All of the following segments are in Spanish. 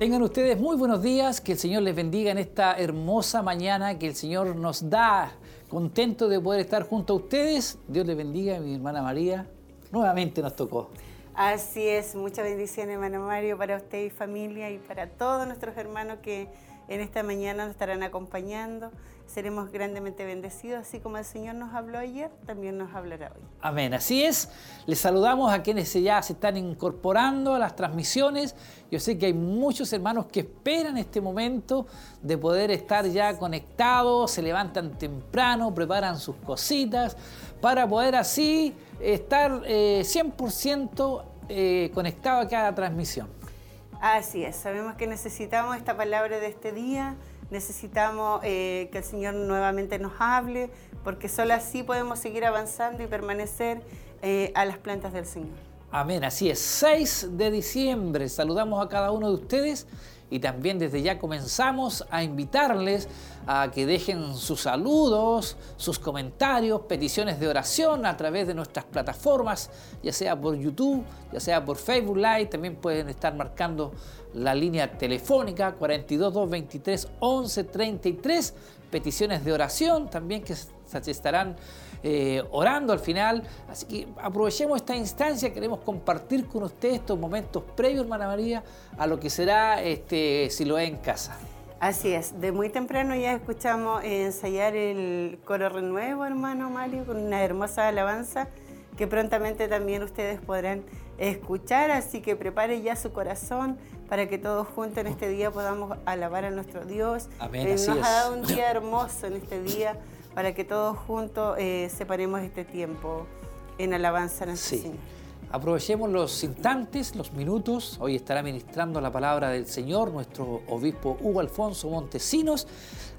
Tengan ustedes muy buenos días, que el Señor les bendiga en esta hermosa mañana que el Señor nos da. Contento de poder estar junto a ustedes. Dios les bendiga, mi hermana María. Nuevamente nos tocó. Así es, muchas bendiciones, hermano Mario, para usted y familia y para todos nuestros hermanos que en esta mañana nos estarán acompañando. Seremos grandemente bendecidos, así como el Señor nos habló ayer, también nos hablará hoy. Amén, así es. Les saludamos a quienes ya se están incorporando a las transmisiones. Yo sé que hay muchos hermanos que esperan este momento de poder estar ya conectados, se levantan temprano, preparan sus cositas para poder así estar 100% eh, eh, conectado a cada transmisión. Así es, sabemos que necesitamos esta palabra de este día, necesitamos eh, que el Señor nuevamente nos hable, porque solo así podemos seguir avanzando y permanecer eh, a las plantas del Señor. Amén, así es. 6 de diciembre, saludamos a cada uno de ustedes y también desde ya comenzamos a invitarles a que dejen sus saludos, sus comentarios, peticiones de oración a través de nuestras plataformas, ya sea por YouTube, ya sea por Facebook Live, también pueden estar marcando la línea telefónica 42223 1133, peticiones de oración también que se estarán eh, orando al final. Así que aprovechemos esta instancia, queremos compartir con ustedes estos momentos previos, hermana María, a lo que será este Siloé en casa. Así es, de muy temprano ya escuchamos ensayar el coro renuevo, hermano Mario, con una hermosa alabanza que prontamente también ustedes podrán escuchar, así que prepare ya su corazón para que todos juntos en este día podamos alabar a nuestro Dios. Amén, nos ha dado un día hermoso en este día para que todos juntos eh, separemos este tiempo en alabanza a nuestro sí. Aprovechemos los instantes, los minutos. Hoy estará ministrando la palabra del Señor nuestro obispo Hugo Alfonso Montesinos.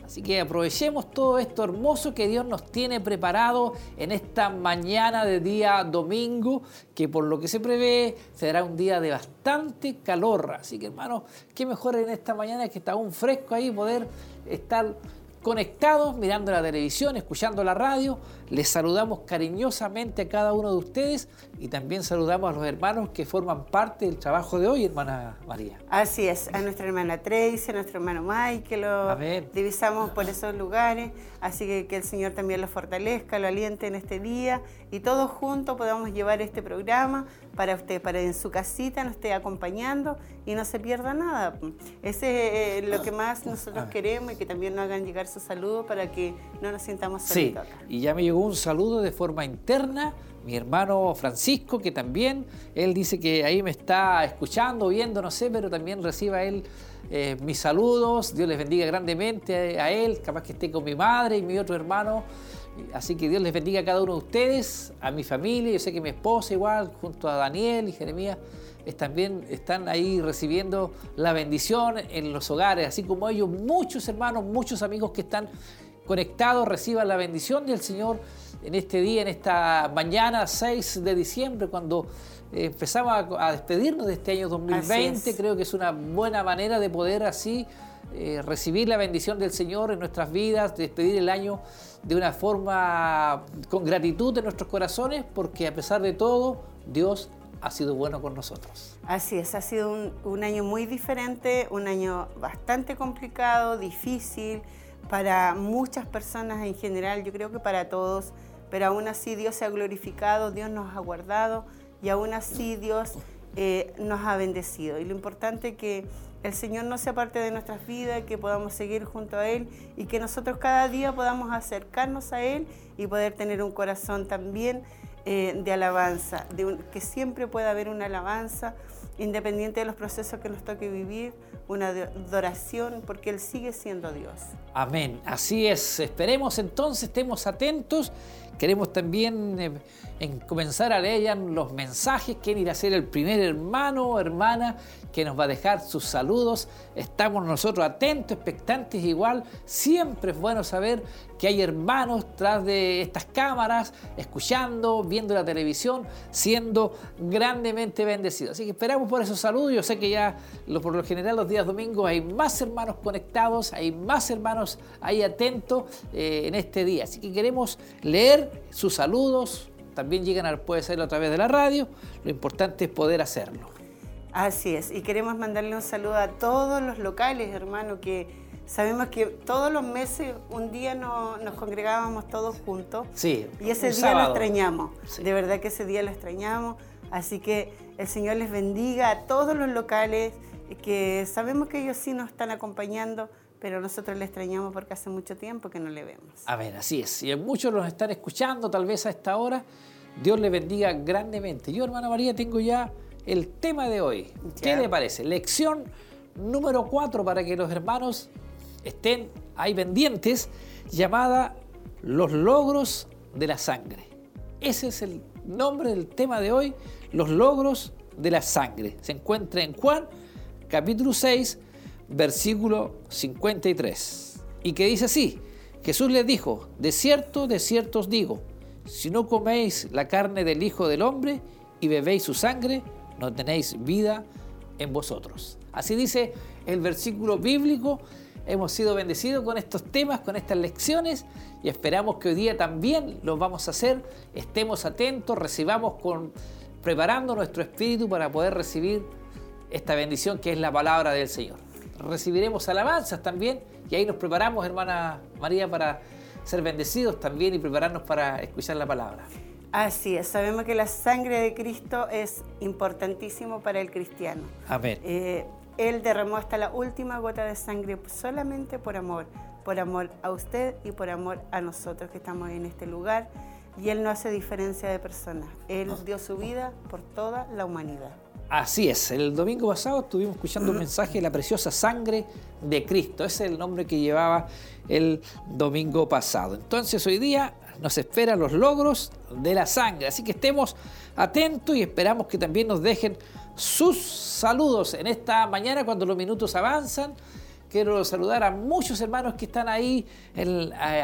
Así que aprovechemos todo esto hermoso que Dios nos tiene preparado en esta mañana de día domingo, que por lo que se prevé será un día de bastante calor. Así que hermanos, qué mejor en esta mañana que está aún fresco ahí poder estar conectados, mirando la televisión, escuchando la radio. Les saludamos cariñosamente a cada uno de ustedes y también saludamos a los hermanos que forman parte del trabajo de hoy, hermana María. Así es, a nuestra hermana Tracy, a nuestro hermano Mike, lo divisamos por esos lugares, así que que el Señor también lo fortalezca, lo aliente en este día y todos juntos podamos llevar este programa para usted, para en su casita nos esté acompañando y no se pierda nada. Ese es lo que más nosotros queremos y que también nos hagan llegar su saludo para que no nos sintamos solitos sí. Y ya me llegó un saludo de forma interna, mi hermano Francisco, que también, él dice que ahí me está escuchando, viendo, no sé, pero también reciba él eh, mis saludos, Dios les bendiga grandemente a él, capaz que esté con mi madre y mi otro hermano. Así que Dios les bendiga a cada uno de ustedes, a mi familia, yo sé que mi esposa igual, junto a Daniel y Jeremías, también están ahí recibiendo la bendición en los hogares, así como ellos, muchos hermanos, muchos amigos que están conectados reciban la bendición del Señor en este día, en esta mañana 6 de diciembre, cuando eh, empezamos a, despedirnos de este año 2020. Creo que es una buena manera de poder así eh, recibir la bendición del Señor en nuestras vidas, despedir el año de una forma con gratitud en nuestros corazones, porque a pesar de todo, Dios ha sido bueno con nosotros. Así es, ha sido un, año muy diferente, un año bastante complicado, difícil para muchas personas en general, yo creo que para todos, pero aún así Dios se ha glorificado, Dios nos ha guardado y aún así Dios eh, nos ha bendecido. Y lo importante es que el Señor no sea parte de nuestras vidas, que podamos seguir junto a Él y que nosotros cada día podamos acercarnos a Él y poder tener un corazón también eh, de alabanza, de que siempre pueda haber una alabanza, independiente de los procesos que nos toque vivir, una adoración, porque Él sigue siendo Dios. Amén, así es. Esperemos entonces, estemos atentos. Queremos también eh, en comenzar a leer los mensajes, quién irá a ser el primer hermano o hermana que nos va a dejar sus saludos. Estamos nosotros atentos, expectantes igual. Siempre es bueno saber que hay hermanos tras de estas cámaras, escuchando, viendo la televisión, siendo grandemente bendecidos. Así que esperamos por esos saludos. Yo sé que ya por lo general los días domingos hay más hermanos conectados, hay más hermanos ahí atentos eh, en este día. Así que queremos leer sus saludos. También llegan a, puede ser a través de la radio. Lo importante es poder hacerlo. Así es, y queremos mandarle un saludo a todos los locales, hermano, que sabemos que todos los meses un día nos congregábamos todos juntos. Sí. Y ese día lo extrañamos. De verdad que ese día lo extrañamos. Así que el Señor les bendiga a todos los locales que sabemos que ellos sí nos están acompañando, pero nosotros le extrañamos porque hace mucho tiempo que no le vemos. A ver, así es. Y muchos los están escuchando tal vez a esta hora. Dios les bendiga grandemente. Yo, hermana María, tengo ya el tema de hoy. ¿Qué le parece? Lección número 4 para que los hermanos estén ahí pendientes, llamada Los logros de la sangre. Ese es el nombre del tema de hoy, los logros de la sangre. Se encuentra en Juan capítulo 6, versículo 53. Y que dice así, Jesús les dijo, de cierto, de cierto os digo, si no coméis la carne del Hijo del Hombre y bebéis su sangre, no tenéis vida en vosotros. Así dice el versículo bíblico. Hemos sido bendecidos con estos temas, con estas lecciones y esperamos que hoy día también lo vamos a hacer. Estemos atentos, recibamos con preparando nuestro espíritu para poder recibir esta bendición que es la palabra del Señor. Recibiremos alabanzas también y ahí nos preparamos, hermana María, para ser bendecidos también y prepararnos para escuchar la palabra. Así es, sabemos que la sangre de Cristo es importantísimo para el cristiano. Amén. Eh, él derramó hasta la última gota de sangre solamente por amor, por amor a usted y por amor a nosotros que estamos en este lugar. Y Él no hace diferencia de personas. Él dio su vida por toda la humanidad. Así es, el domingo pasado estuvimos escuchando un mensaje de la preciosa sangre de Cristo. Ese es el nombre que llevaba el domingo pasado. Entonces hoy día nos esperan los logros de la sangre. Así que estemos atentos y esperamos que también nos dejen sus saludos en esta mañana cuando los minutos avanzan. Quiero saludar a muchos hermanos que están ahí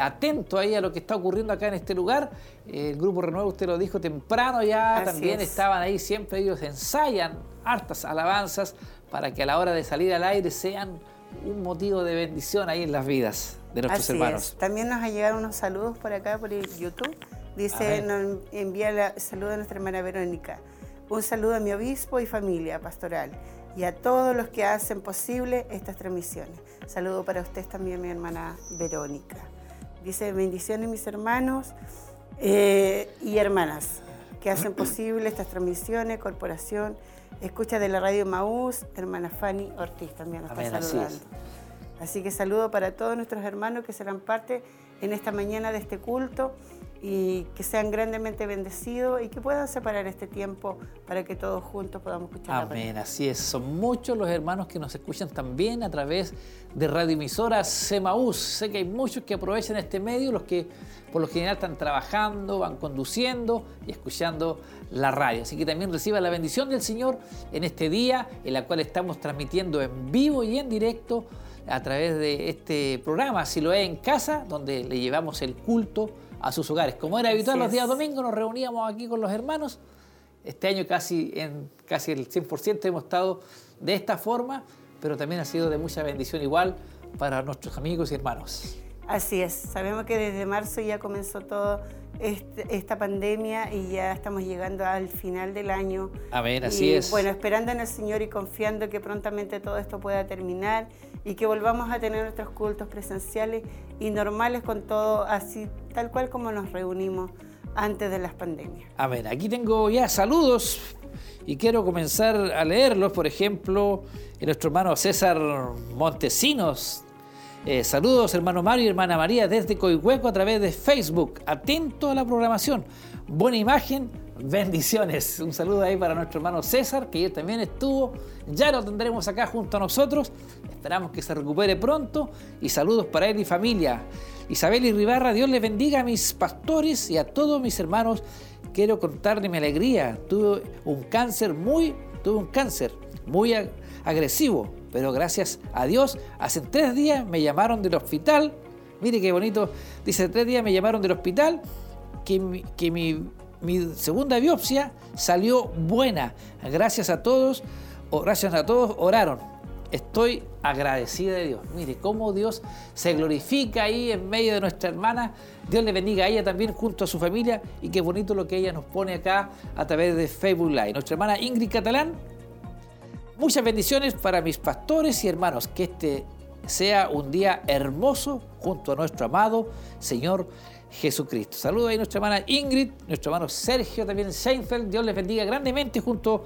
atentos ahí a lo que está ocurriendo acá en este lugar. El Grupo Renuevo, usted lo dijo temprano ya, también estaban ahí, siempre ellos ensayan hartas alabanzas para que a la hora de salir al aire sean un motivo de bendición ahí en las vidas de nuestros hermanos. También nos ha llegado unos saludos por acá, por YouTube. Dice, nos envía el saludo a nuestra hermana Verónica. Un saludo a mi obispo y familia pastoral y a todos los que hacen posible estas transmisiones. Saludo para ustedes también, mi hermana Verónica. Dice, bendiciones mis hermanos eh, y hermanas que hacen posible estas transmisiones, corporación, escucha de la radio Maús, hermana Fanny Ortiz también nos está saludando. Así que saludo para todos nuestros hermanos que serán parte en esta mañana de este culto y que sean grandemente bendecidos y que puedan separar este tiempo para que todos juntos podamos escuchar. Amén, así es. Son muchos los hermanos que nos escuchan también a través de radioemisoras Semaús. Sé que hay muchos que aprovechan este medio, los que por lo general están trabajando, van conduciendo y escuchando la radio. Así que también reciba la bendición del Señor en este día en la cual estamos transmitiendo en vivo y en directo a través de este programa, si lo es en casa, donde le llevamos el culto a sus hogares. Como era habitual los días domingos, nos reuníamos aquí con los hermanos. Este año casi en casi el 100% hemos estado de esta forma, pero también ha sido de mucha bendición igual para nuestros amigos y hermanos. Así es, sabemos que desde marzo ya comenzó toda este, esta pandemia y ya estamos llegando al final del año. A ver, así es. Bueno, esperando en el Señor y confiando que prontamente todo esto pueda terminar y que volvamos a tener nuestros cultos presenciales y normales con todo así, tal cual como nos reunimos antes de las pandemias. A ver, aquí tengo ya saludos y quiero comenzar a leerlos. Por ejemplo, nuestro hermano César Montesinos eh, saludos, hermano Mario y hermana María, desde Coihueco a través de Facebook. Atento a la programación. Buena imagen, bendiciones. Un saludo ahí para nuestro hermano César, que también estuvo. Ya lo tendremos acá junto a nosotros. Esperamos que se recupere pronto. Y saludos para él y familia. Isabel y Ribarra, Dios les bendiga a mis pastores y a todos mis hermanos. Quiero contarle mi alegría. Tuve un cáncer muy, tuve un cáncer muy agresivo pero gracias a Dios, hace tres días me llamaron del hospital. Mire qué bonito. Dice, tres días me llamaron del hospital que, mi, que mi, segunda biopsia salió buena. Gracias a todos, gracias a todos, oraron. Estoy agradecida de Dios. Mire cómo Dios se glorifica ahí en medio de nuestra hermana. Dios le bendiga a ella también junto a su familia y qué bonito lo que ella nos pone acá a través de Facebook Live. Nuestra hermana Ingrid Catalán Muchas bendiciones para mis pastores y hermanos. Que este sea un día hermoso junto a nuestro amado Señor Jesucristo. Saludos a nuestra hermana Ingrid, nuestro hermano Sergio también Seinfeld. Dios les bendiga grandemente junto a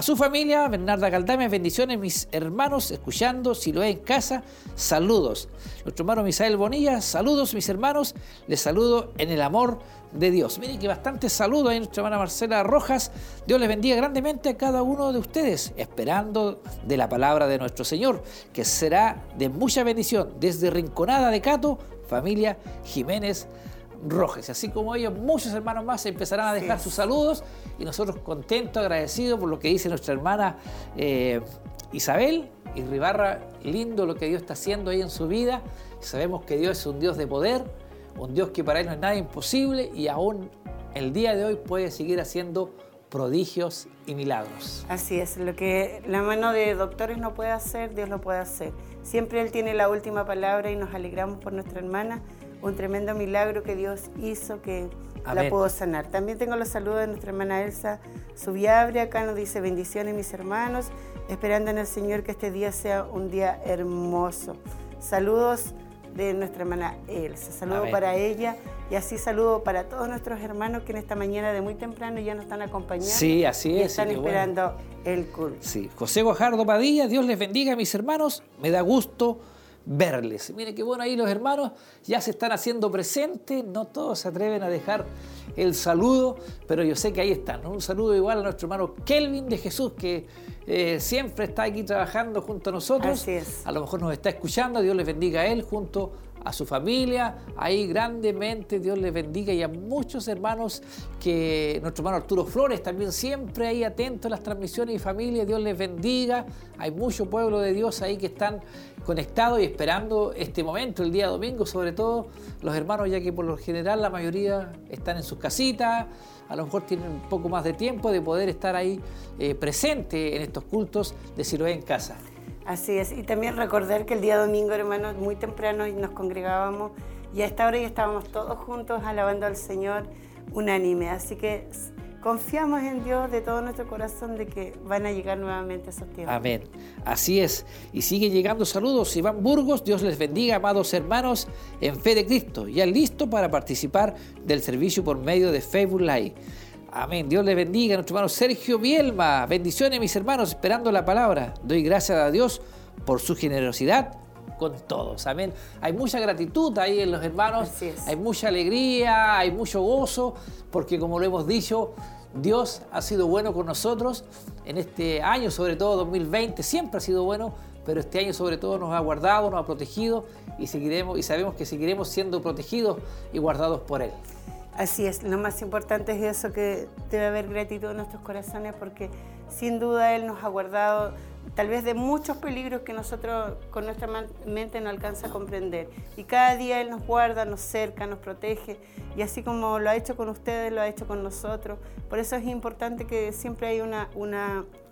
su familia. Bernarda Caldame, bendiciones mis hermanos, escuchando, si lo es en casa, saludos. Nuestro hermano Misael Bonilla, saludos mis hermanos, les saludo en el amor de Dios. Miren que bastante saludos a nuestra hermana Marcela Rojas. Dios les bendiga grandemente a cada uno de ustedes, esperando de la palabra de nuestro Señor, que será de mucha bendición desde Rinconada de Cato, familia Jiménez Rojas. Así como ellos, muchos hermanos más empezarán a dejar sus saludos y nosotros contentos, agradecidos por lo que dice nuestra hermana eh, Isabel y Ribarra. Lindo lo que Dios está haciendo ahí en su vida. Sabemos que Dios es un Dios de poder, un Dios que para Él no es nada imposible y aún el día de hoy puede seguir haciendo prodigios y milagros. Así es, lo que la mano de doctores no puede hacer, Dios lo puede hacer. Siempre Él tiene la última palabra y nos alegramos por nuestra hermana un tremendo milagro que Dios hizo que la pudo sanar. También tengo los saludos de nuestra hermana Elsa Subiabre, acá nos dice bendiciones mis hermanos, esperando en el Señor que este día sea un día hermoso. Saludos de nuestra hermana Elsa, saludo para ella y así saludo para todos nuestros hermanos que en esta mañana de muy temprano ya nos están acompañando. Sí, así es. están esperando el culto. Sí, José Guajardo Padilla, Dios les bendiga mis hermanos, me da gusto verles. Miren qué bueno ahí los hermanos ya se están haciendo presentes, no todos se atreven a dejar el saludo, pero yo sé que ahí están. Un saludo igual a nuestro hermano Kelvin de Jesús, que eh, siempre está aquí trabajando junto a nosotros. Así es. A lo mejor nos está escuchando, Dios les bendiga a él junto a su familia, ahí grandemente Dios les bendiga y a muchos hermanos que nuestro hermano Arturo Flores también siempre ahí atento a las transmisiones y familia, Dios les bendiga, hay mucho pueblo de Dios ahí que están conectados y esperando este momento, el día domingo, sobre todo. Los hermanos, ya que por lo general la mayoría están en sus casitas, a lo mejor tienen un poco más de tiempo de poder estar ahí eh, presente en estos cultos de Siloé en casa. Así es, y también recordar que el día domingo, hermanos, muy temprano nos congregábamos y a esta hora ya estábamos todos juntos alabando al Señor unánime. Así que confiamos en Dios de todo nuestro corazón de que van a llegar nuevamente esos tiempos. Amén. Así es. Y sigue llegando saludos. Iván Burgos, Dios les bendiga, amados hermanos, en fe de Cristo. Ya listo para participar del servicio por medio de Facebook Live. Amén. Dios les bendiga. Nuestro hermano Sergio Bielma. Bendiciones, mis hermanos, esperando la palabra. Doy gracias a Dios por su generosidad con todos. Amén. Hay mucha gratitud ahí en los hermanos, hay mucha alegría, hay mucho gozo, porque como lo hemos dicho, Dios ha sido bueno con nosotros en este año, sobre todo 2020, siempre ha sido bueno, pero este año sobre todo nos ha guardado, nos ha protegido y seguiremos y sabemos que seguiremos siendo protegidos y guardados por él. Así es, lo más importante es eso, que debe haber gratitud en nuestros corazones porque sin duda Él nos ha guardado tal vez de muchos peligros que nosotros con nuestra mente no alcanza a comprender. Y cada día Él nos guarda, nos cerca, nos protege. Y así como lo ha hecho con ustedes, lo ha hecho con nosotros. Por eso es importante que siempre hay una,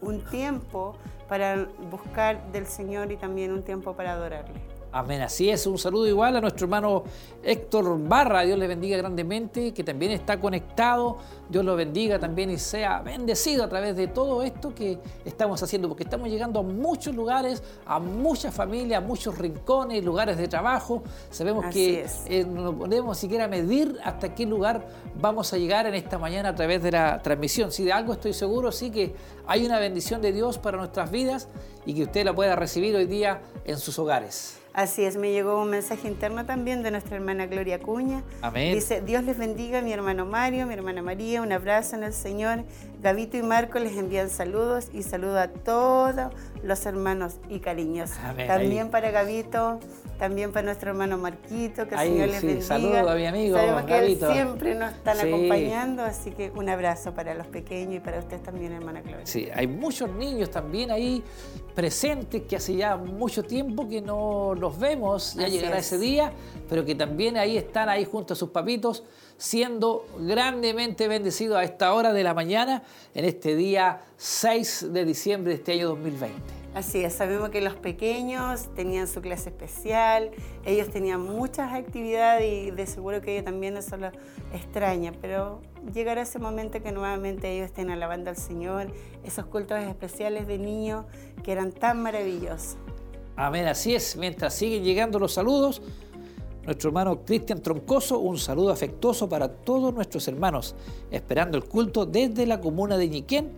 un tiempo para buscar del Señor y también un tiempo para adorarle. Amén, así es. Un saludo igual a nuestro hermano Héctor Barra. Dios le bendiga grandemente, que también está conectado. Dios lo bendiga también y sea bendecido a través de todo esto que estamos haciendo, porque estamos llegando a muchos lugares, a muchas familias, a muchos rincones, lugares de trabajo. Sabemos que eh, no podemos siquiera medir hasta qué lugar vamos a llegar en esta mañana a través de la transmisión. Si de algo estoy seguro, sí que hay una bendición de Dios para nuestras vidas y que usted la pueda recibir hoy día en sus hogares. Así es, me llegó un mensaje interno también de nuestra hermana Gloria Cuña. Amén. Dice, Dios les bendiga, mi hermano Mario, mi hermana María, un abrazo en el Señor. Gabito y Marco les envían saludos y saludo a todos los hermanos y cariños. También para Gabito, también para nuestro hermano Marquito, que el Señor les bendiga. Saludos a mi amigo Sabemos que siempre nos están acompañando, así que un abrazo para los pequeños y para ustedes también, hermana Gloria. Sí, hay muchos niños también ahí presentes que hace ya mucho tiempo que no los vemos, ya llegará ese día, pero que también ahí están ahí junto a sus papitos, siendo grandemente bendecidos a esta hora de la mañana, en este día 6 de diciembre de este año 2020. Así es, sabemos que los pequeños tenían su clase especial, ellos tenían muchas actividades y de seguro que ellos también eso lo extraña, pero llegará ese momento que nuevamente ellos estén alabando al Señor, esos cultos especiales de niños que eran tan maravillosos. Amén, así es, mientras siguen llegando los saludos, nuestro hermano Cristian Troncoso, un saludo afectuoso para todos nuestros hermanos, esperando el culto desde la comuna de Ñiquén,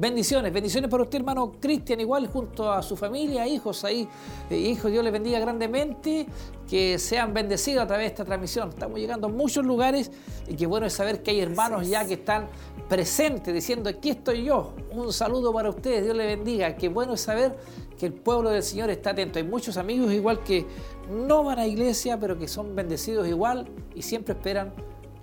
Bendiciones, bendiciones para usted, hermano Cristian, igual junto a su familia, hijos ahí. Eh, hijos, Dios les bendiga grandemente, que sean bendecidos a través de esta transmisión. Estamos llegando a muchos lugares y qué bueno es saber que hay hermanos ya que están presentes diciendo, aquí estoy yo. Un saludo para ustedes, Dios les bendiga. Qué bueno es saber que el pueblo del Señor está atento. Hay muchos amigos igual que no van a iglesia, pero que son bendecidos igual y siempre esperan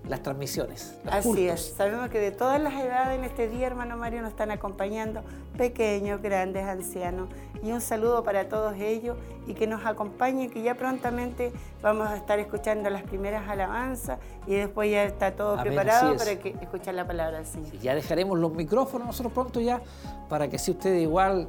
las transmisiones. Así es, sabemos que de todas las edades en este día, hermano Mario, nos están acompañando pequeños, grandes, ancianos. Y un saludo para todos ellos y que nos acompañen, que ya prontamente vamos a estar escuchando las primeras alabanzas y después ya está todo preparado para que, escuchar la palabra del Señor. ya dejaremos los micrófonos nosotros pronto ya para que si ustedes igual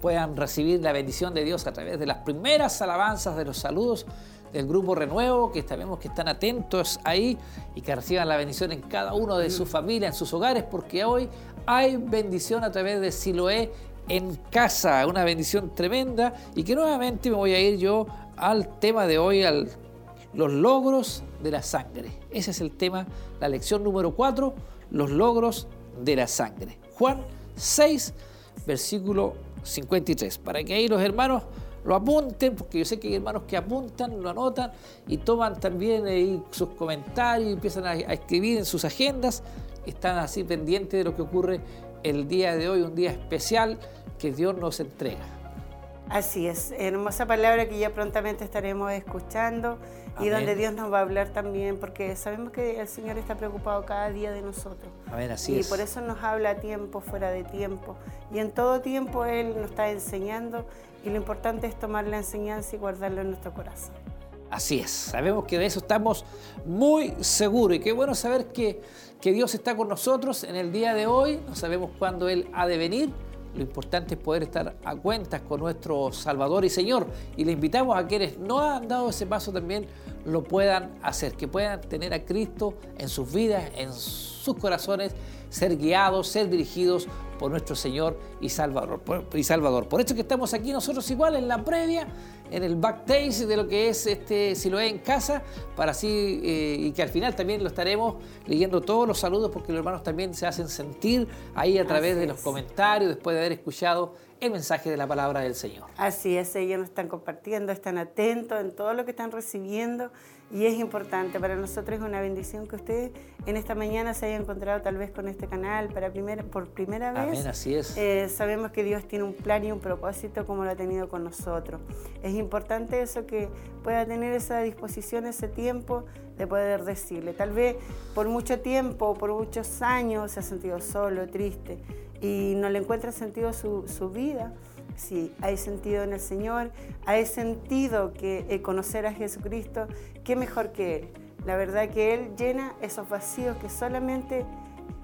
puedan recibir la bendición de Dios a través de las primeras alabanzas, de los saludos del Grupo Renuevo, que sabemos que están atentos ahí y que reciban la bendición en cada uno de sus familias, en sus hogares, porque hoy hay bendición a través de Siloé en casa, una bendición tremenda y que nuevamente me voy a ir yo al tema de hoy, al los logros de la sangre. Ese es el tema, la lección número 4, los logros de la sangre. Juan 6, versículo 53. Para que ahí los hermanos lo apunten, porque yo sé que hay hermanos que apuntan, lo anotan y toman también ahí sus comentarios y empiezan a, escribir en sus agendas. Están así pendientes de lo que ocurre el día de hoy, un día especial que Dios nos entrega. Así es, hermosa palabra que ya prontamente estaremos escuchando y donde Dios nos va a hablar también, porque sabemos que el Señor está preocupado cada día de nosotros. Amén, así y por eso nos habla a tiempo, fuera de tiempo. Y en todo tiempo Él nos está enseñando y lo importante es tomar la enseñanza y guardarlo en nuestro corazón. Así es, sabemos que de eso estamos muy seguros y qué bueno saber que, que Dios está con nosotros en el día de hoy, no sabemos cuándo Él ha de venir, lo importante es poder estar a cuentas con nuestro Salvador y Señor. Y le invitamos a quienes no han dado ese paso también lo puedan hacer, que puedan tener a Cristo en sus vidas, en sus corazones, ser guiados, ser dirigidos por nuestro Señor y Salvador. Por, y Salvador. Por eso que estamos aquí nosotros igual en la previa, en el backstage de lo que es este Siloé en casa, para así, eh, y que al final también lo estaremos leyendo todos los saludos, porque los hermanos también se hacen sentir ahí a través de los comentarios, después de haber escuchado el mensaje de la palabra del Señor. Así es, ellos nos están compartiendo, están atentos en todo lo que están recibiendo y es importante. Para nosotros es una bendición que ustedes en esta mañana se hayan encontrado tal vez con este canal para primera, por primera vez. Amén, así es. Eh, sabemos que Dios tiene un plan y un propósito como lo ha tenido con nosotros. Es importante eso que pueda tener esa disposición, ese tiempo de poder decirle. Tal vez por mucho tiempo, por muchos años se ha sentido solo, triste y no le encuentra sentido su, su vida. Sí, hay sentido en el Señor, hay sentido que eh, conocer a Jesucristo, qué mejor que Él. La verdad que Él llena esos vacíos que solamente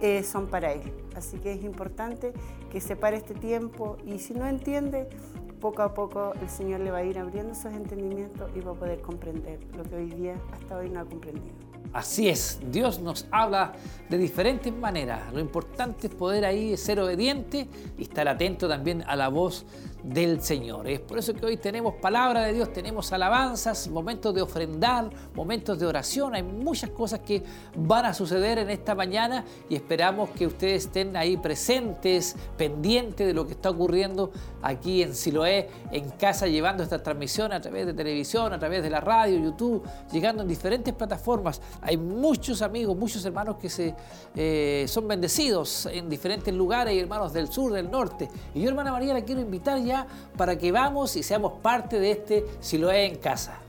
eh, son para Él. Así que es importante que separe este tiempo y si no entiende, poco a poco el Señor le va a ir abriendo esos entendimientos y va a poder comprender lo que hoy día hasta hoy no ha comprendido. Así es, Dios nos habla de diferentes maneras. Lo importante es poder ahí ser obediente y estar atento también a la voz del Señor. Es por eso que hoy tenemos palabra de Dios, tenemos alabanzas, momentos de ofrendar, momentos de oración. Hay muchas cosas que van a suceder en esta mañana y esperamos que ustedes estén ahí presentes, pendientes de lo que está ocurriendo aquí en Siloé, en casa, llevando esta transmisión a través de televisión, a través de la radio, YouTube, llegando en diferentes plataformas. Hay muchos amigos, muchos hermanos que se, eh, son bendecidos en diferentes lugares, y hermanos del sur, del norte. Y yo, hermana María, la quiero invitar ya para que vamos y seamos parte de este Siloé en casa.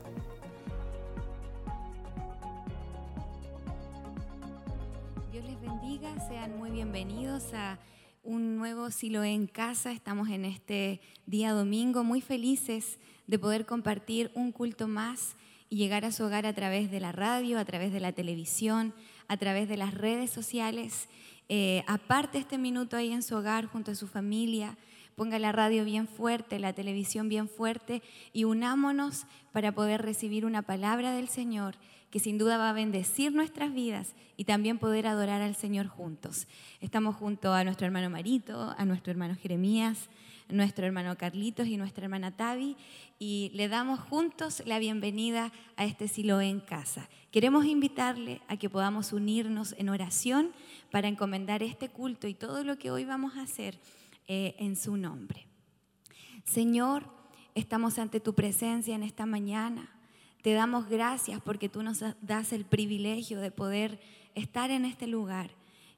Dios les bendiga, sean muy bienvenidos a un nuevo Siloé en casa. Estamos en este día domingo muy felices de poder compartir un culto más y llegar a su hogar a través de la radio, a través de la televisión, a través de las redes sociales. Eh, aparte este minuto ahí en su hogar junto a su familia, ponga la radio bien fuerte, la televisión bien fuerte y unámonos para poder recibir una palabra del Señor que sin duda va a bendecir nuestras vidas y también poder adorar al Señor juntos. Estamos junto a nuestro hermano Marito, a nuestro hermano Jeremías, nuestro hermano Carlitos y nuestra hermana Tavi y le damos juntos la bienvenida a este silo en casa. Queremos invitarle a que podamos unirnos en oración para encomendar este culto y todo lo que hoy vamos a hacer eh, en su nombre. Señor, estamos ante tu presencia en esta mañana. Te damos gracias porque tú nos das el privilegio de poder estar en este lugar.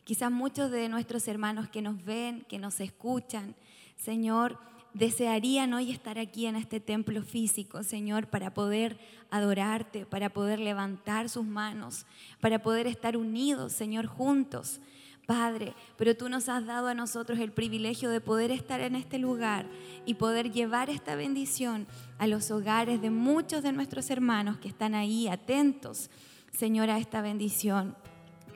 Quizás muchos de nuestros hermanos que nos ven, que nos escuchan, Señor, desearían hoy estar aquí en este templo físico, Señor, para poder adorarte, para poder levantar sus manos, para poder estar unidos, Señor, juntos. Padre, pero tú nos has dado a nosotros el privilegio de poder estar en este lugar y poder llevar esta bendición a los hogares de muchos de nuestros hermanos que están ahí atentos, Señor, a esta bendición.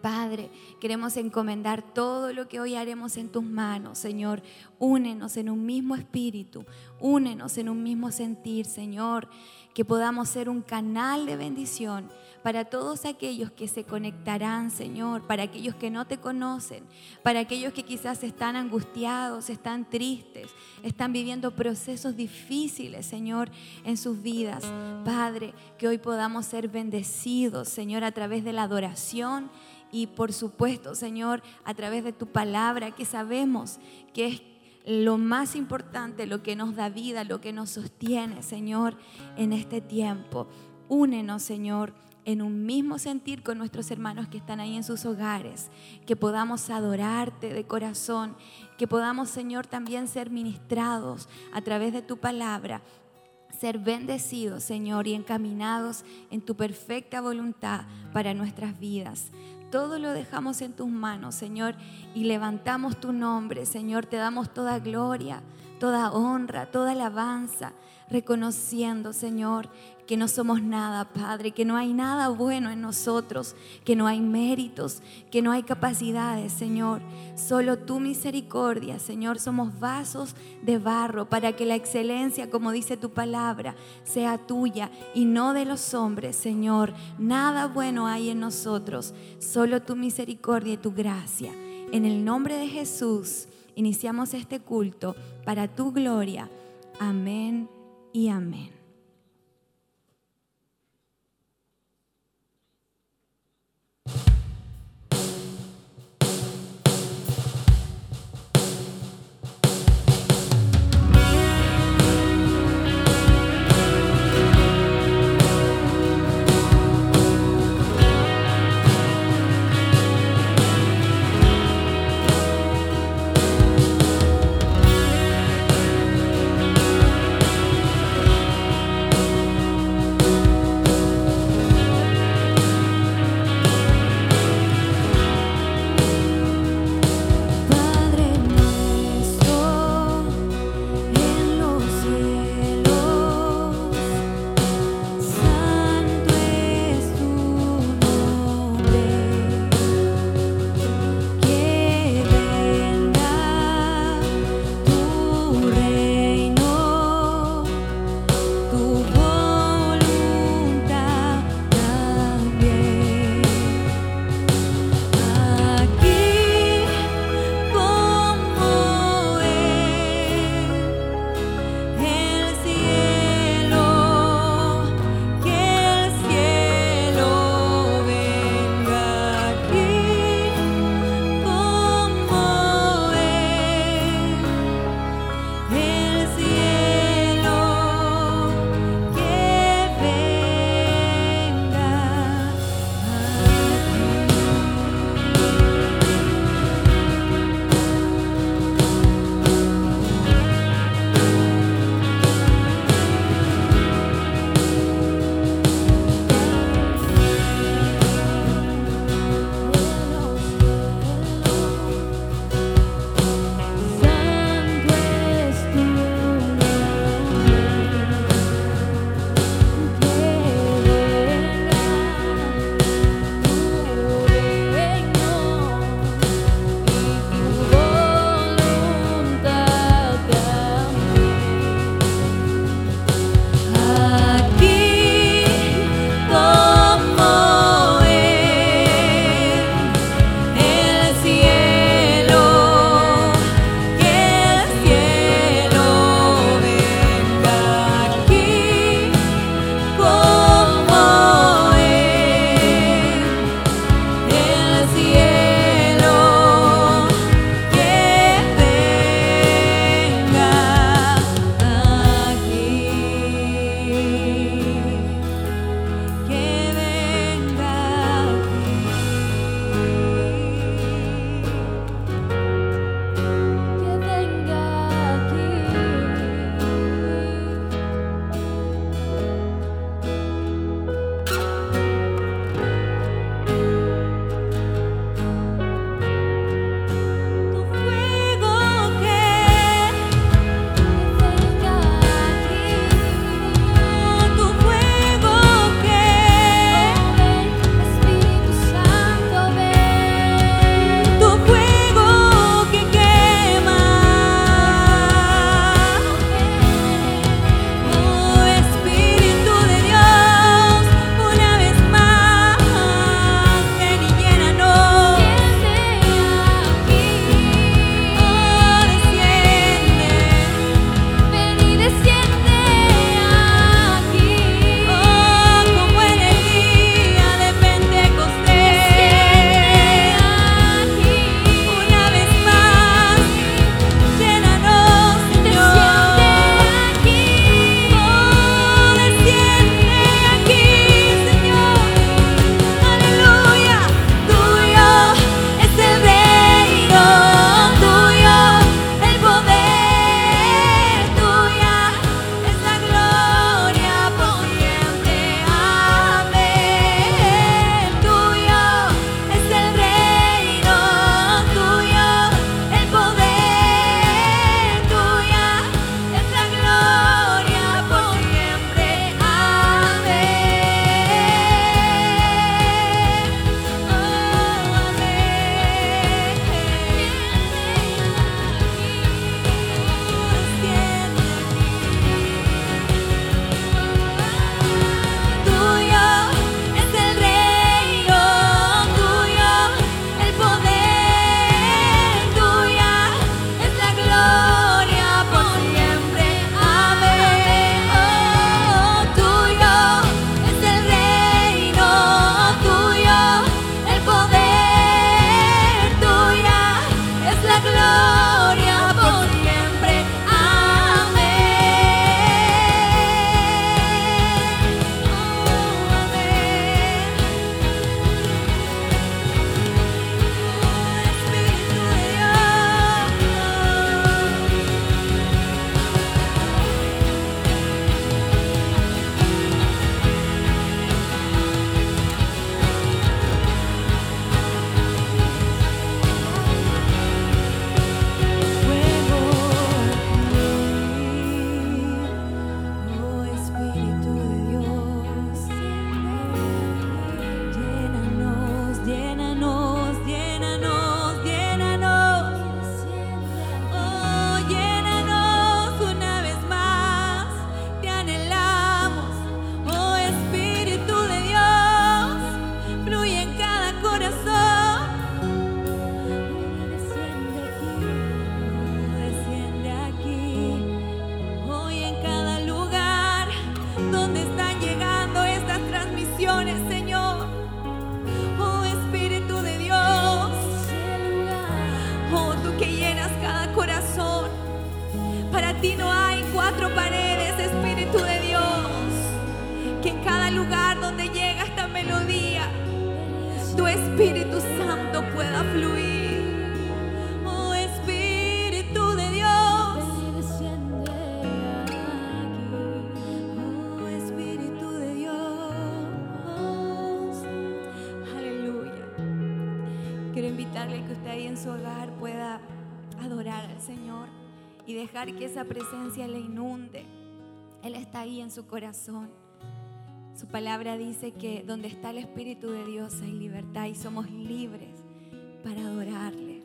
Padre, queremos encomendar todo lo que hoy haremos en tus manos, Señor. Únenos en un mismo espíritu, únenos en un mismo sentir, Señor. Que podamos ser un canal de bendición para todos aquellos que se conectarán, Señor, para aquellos que no te conocen, para aquellos que quizás están angustiados, están tristes, están viviendo procesos difíciles, Señor, en sus vidas. Padre, que hoy podamos ser bendecidos, Señor, a través de la adoración y por supuesto, Señor, a través de tu palabra que sabemos que es lo más importante, lo que nos da vida, lo que nos sostiene, Señor, en este tiempo. Únenos, Señor, en un mismo sentir con nuestros hermanos que están ahí en sus hogares, que podamos adorarte de corazón, que podamos, Señor, también ser ministrados a través de tu palabra, ser bendecidos, Señor, y encaminados en tu perfecta voluntad para nuestras vidas todo lo dejamos en tus manos, Señor, y levantamos tu nombre, Señor, te damos toda gloria, toda honra, toda alabanza, reconociendo, Señor, que no somos nada, Padre, que no hay nada bueno en nosotros, que no hay méritos, que no hay capacidades, Señor. Solo tu misericordia, Señor, somos vasos de barro para que la excelencia, como dice tu palabra, sea tuya y no de los hombres, Señor. Nada bueno hay en nosotros, solo tu misericordia y tu gracia. En el nombre de Jesús, iniciamos este culto para tu gloria. Amén y amén. y dejar que esa presencia le inunde. Él está ahí en su corazón. Su palabra dice que donde está el Espíritu de Dios hay libertad y somos libres para adorarle.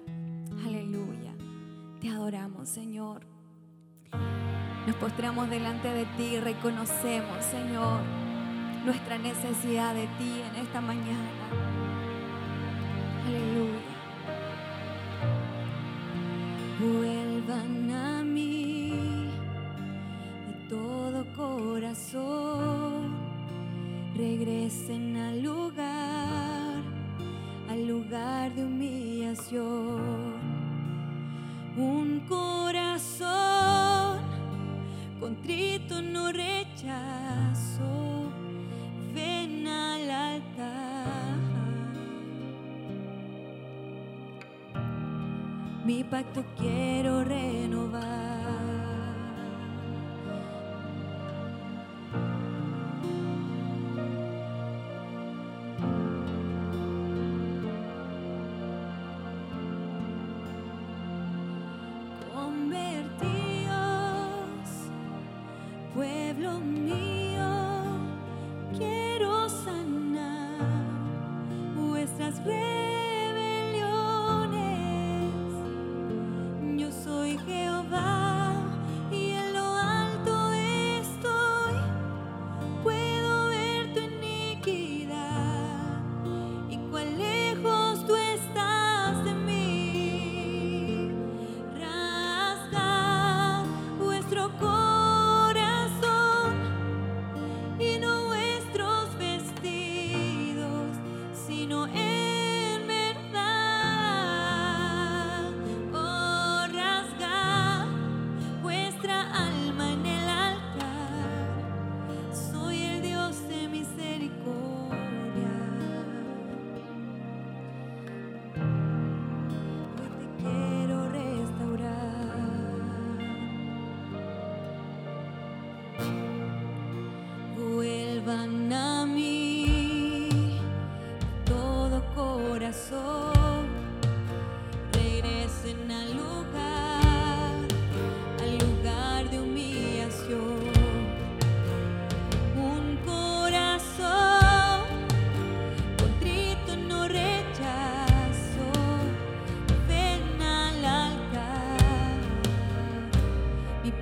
Aleluya. Te adoramos, Señor. Nos postramos delante de ti y reconocemos, Señor, nuestra necesidad de ti en esta mañana. Aleluya. a mí de todo corazón, regresen al lugar, al lugar de humillación. Un corazón contrito no rechazo. mi pacto quiero renovar.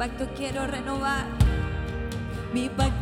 pacto quiero renovar. Mi pacto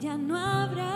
ya no habrá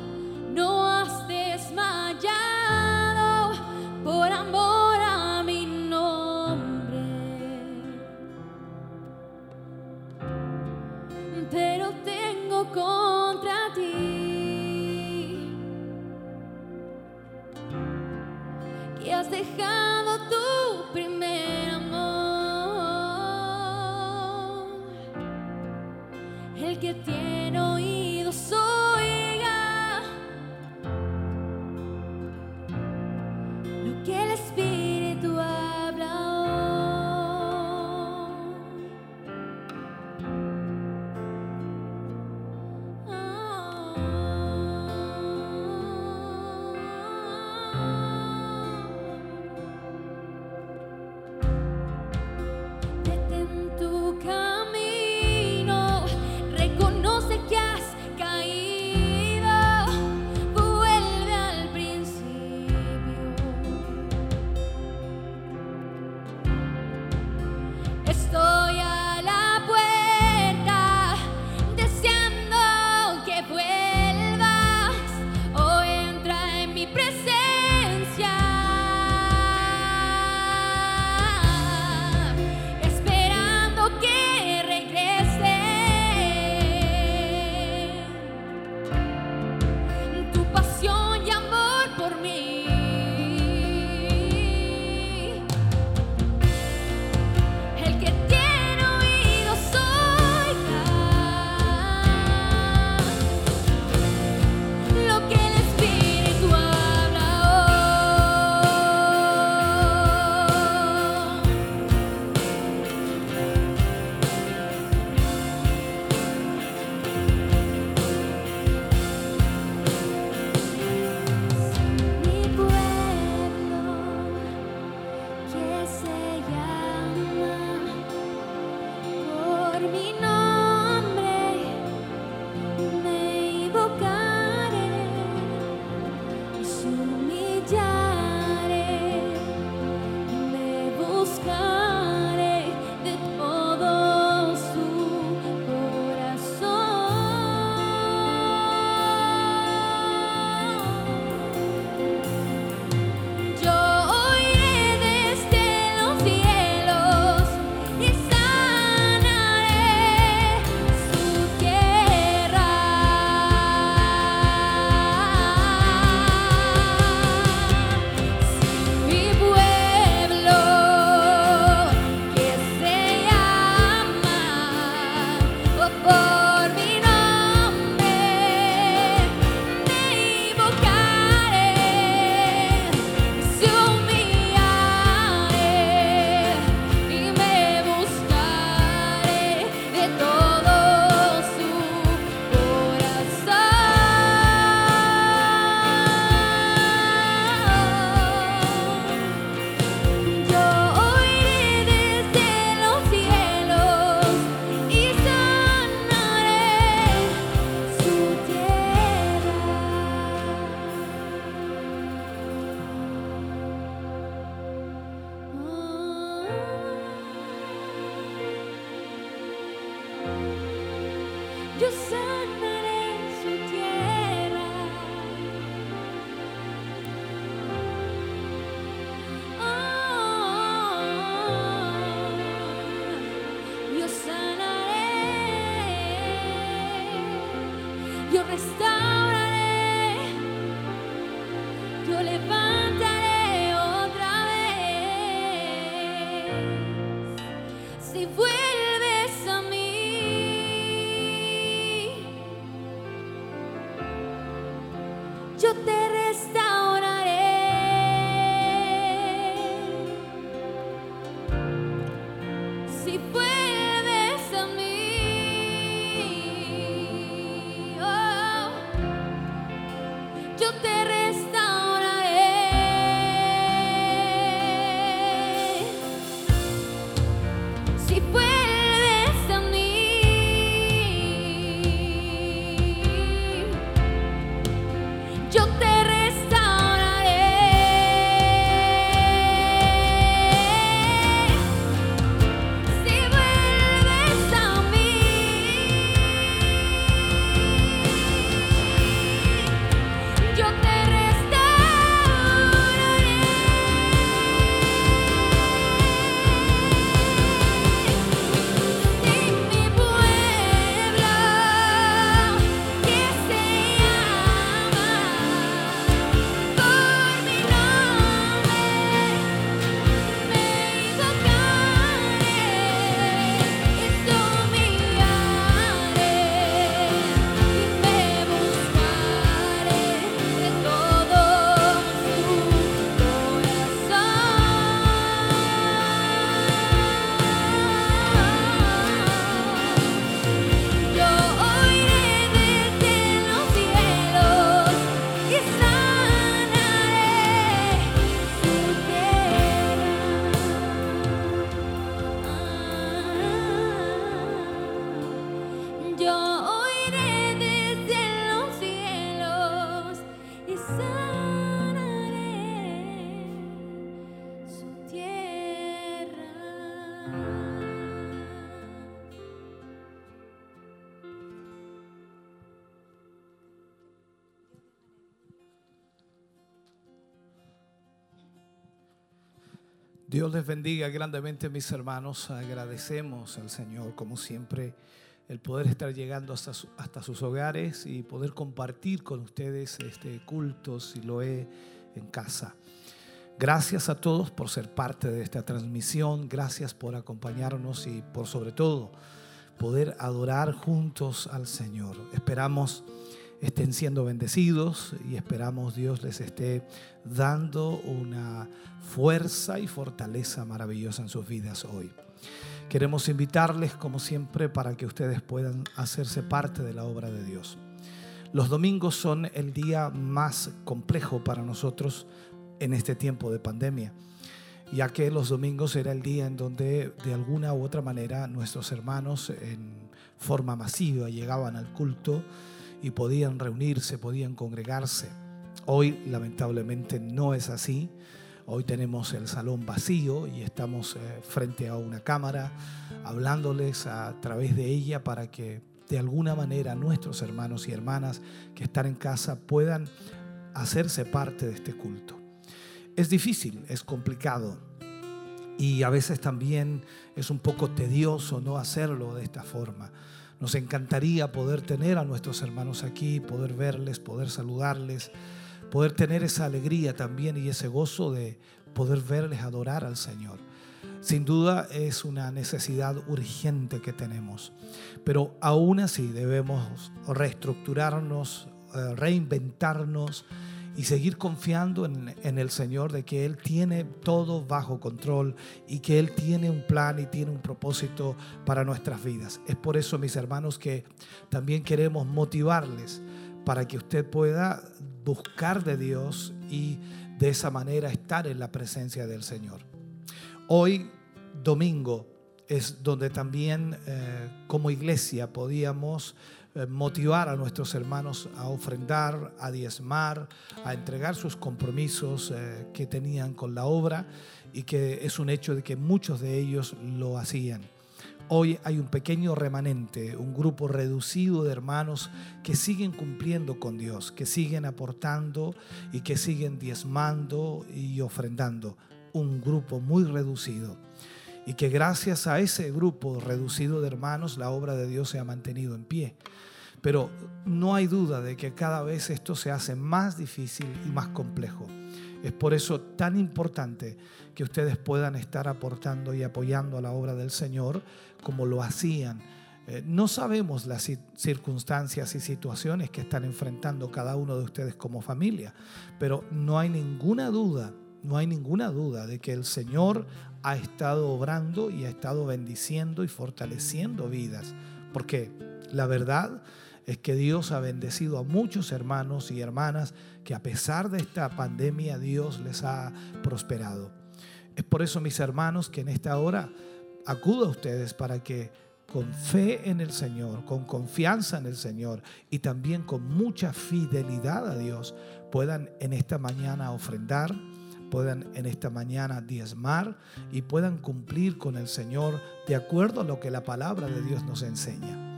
Dios les bendiga grandemente, mis hermanos. Agradecemos al Señor, como siempre, el poder estar llegando hasta, hasta sus hogares y poder compartir con ustedes este culto, si lo he en casa. Gracias a todos por ser parte de esta transmisión. Gracias por acompañarnos y por sobre todo poder adorar juntos al Señor. Esperamos estén siendo bendecidos y esperamos Dios les esté dando una fuerza y fortaleza maravillosa en sus vidas hoy. Queremos invitarles, como siempre, para que ustedes puedan hacerse parte de la obra de Dios. Los domingos son el día más complejo para nosotros en este tiempo de pandemia, ya que los domingos era el día en donde de alguna u otra manera nuestros hermanos en forma masiva llegaban al culto y podían reunirse, podían congregarse. Hoy lamentablemente no es así. Hoy tenemos el salón vacío y estamos eh, frente a una cámara hablándoles a través de ella para que de alguna manera nuestros hermanos y hermanas que están en casa puedan hacerse parte de este culto. Es difícil, es complicado y a veces también es un poco tedioso no hacerlo de esta forma. Nos encantaría poder tener a nuestros hermanos aquí, poder verles, poder saludarles, poder tener esa alegría también y ese gozo de poder verles adorar al Señor. Sin duda es una necesidad urgente que tenemos, pero aún así debemos reestructurarnos, eh, reinventarnos y seguir confiando en, el Señor de que Él tiene todo bajo control y que Él tiene un plan y tiene un propósito para nuestras vidas. Es por eso, mis hermanos, que también queremos motivarles para que usted pueda buscar de Dios y de esa manera estar en la presencia del Señor. Hoy, domingo, es donde también eh, como iglesia podíamos motivar a nuestros hermanos a ofrendar, a diezmar, a entregar sus compromisos eh, que tenían con la obra y que es un hecho de que muchos de ellos lo hacían. Hoy hay un pequeño remanente, un grupo reducido de hermanos que siguen cumpliendo con Dios, que siguen aportando y que siguen diezmando y ofrendando. Un grupo muy reducido. Y que gracias a ese grupo reducido de hermanos la obra de Dios se ha mantenido en pie. Pero no hay duda de que cada vez esto se hace más difícil y más complejo. Es por eso tan importante que ustedes puedan estar aportando y apoyando a la obra del Señor como lo hacían. Eh, no sabemos las circunstancias y situaciones que están enfrentando cada uno de ustedes como familia, pero no hay ninguna duda, no hay ninguna duda de que el Señor ha estado obrando y ha estado bendiciendo y fortaleciendo vidas. Porque la verdad es que Dios ha bendecido a muchos hermanos y hermanas que a pesar de esta pandemia Dios les ha prosperado. Es por eso, mis hermanos, que en esta hora acudo a ustedes para que con fe en el Señor, con confianza en el Señor y también con mucha fidelidad a Dios, puedan en esta mañana ofrendar, puedan en esta mañana diezmar y puedan cumplir con el Señor de acuerdo a lo que la palabra de Dios nos enseña.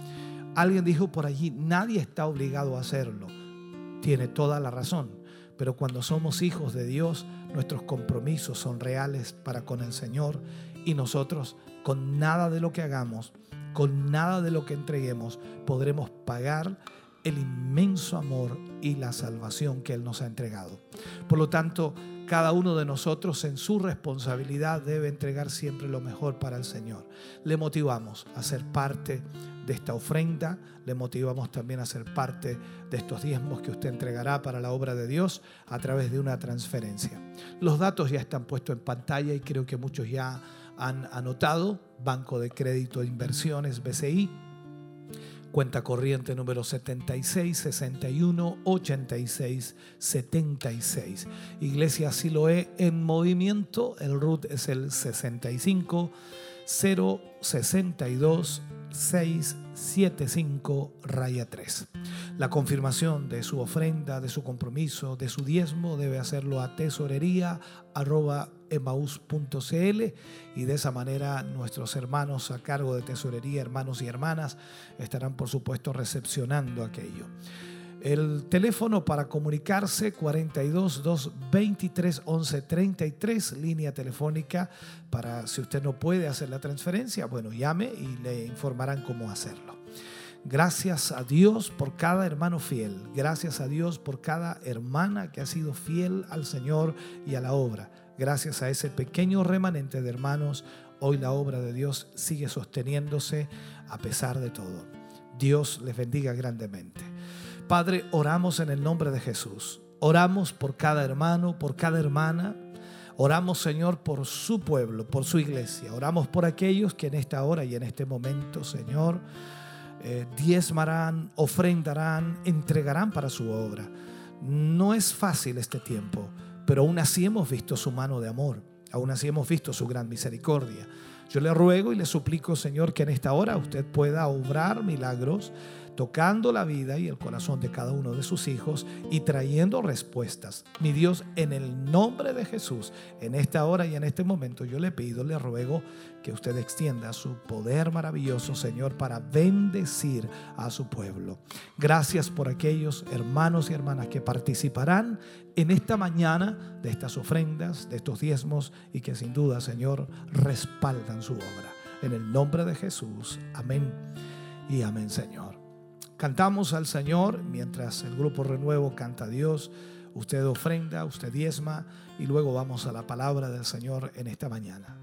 Alguien dijo por allí, nadie está obligado a hacerlo. Tiene toda la razón, pero cuando somos hijos de Dios, nuestros compromisos son reales para con el Señor y nosotros con nada de lo que hagamos, con nada de lo que entreguemos, podremos pagar el inmenso amor y la salvación que Él nos ha entregado. Por lo tanto, cada uno de nosotros en su responsabilidad debe entregar siempre lo mejor para el Señor. Le motivamos a ser parte de esta ofrenda, le motivamos también a ser parte de estos diezmos que usted entregará para la obra de Dios a través de una transferencia. Los datos ya están puestos en pantalla y creo que muchos ya han anotado. Banco de Crédito e Inversiones, BCI, cuenta corriente número 76 61 86 76. Iglesia Siloé en movimiento, el RUT es el 65 062 675 raya 3. La confirmación de su ofrenda, de su compromiso, de su diezmo debe hacerlo a tesorería y de esa manera nuestros hermanos a cargo de tesorería, hermanos y hermanas, estarán por supuesto recepcionando aquello. El teléfono para comunicarse 42 2 23 11 33, línea telefónica para si usted no puede hacer la transferencia, bueno, llame y le informarán cómo hacerlo. Gracias a Dios por cada hermano fiel. Gracias a Dios por cada hermana que ha sido fiel al Señor y a la obra. Gracias a ese pequeño remanente de hermanos, hoy la obra de Dios sigue sosteniéndose a pesar de todo. Dios les bendiga grandemente. Padre, oramos en el nombre de Jesús. Oramos por cada hermano, por cada hermana. Oramos, Señor, por su pueblo, por su iglesia. Oramos por aquellos que en esta hora y en este momento, Señor, eh, diezmarán, ofrendarán, entregarán para su obra. No es fácil este tiempo, pero aún así hemos visto su mano de amor, aún así hemos visto su gran misericordia. Yo le ruego y le suplico, Señor, que en esta hora usted pueda obrar milagros tocando la vida y el corazón de cada uno de sus hijos y trayendo respuestas. Mi Dios, en el nombre de Jesús, en esta hora y en este momento, yo le pido, le ruego que usted extienda su poder maravilloso, Señor, para bendecir a su pueblo. Gracias por aquellos hermanos y hermanas que participarán en esta mañana de estas ofrendas, de estos diezmos y que sin duda, Señor, respaldan su obra. En el nombre de Jesús. Amén y amén, Señor. Cantamos al Señor mientras el grupo Renuevo canta a Dios. Usted ofrenda, usted diezma y luego vamos a la palabra del Señor en esta mañana.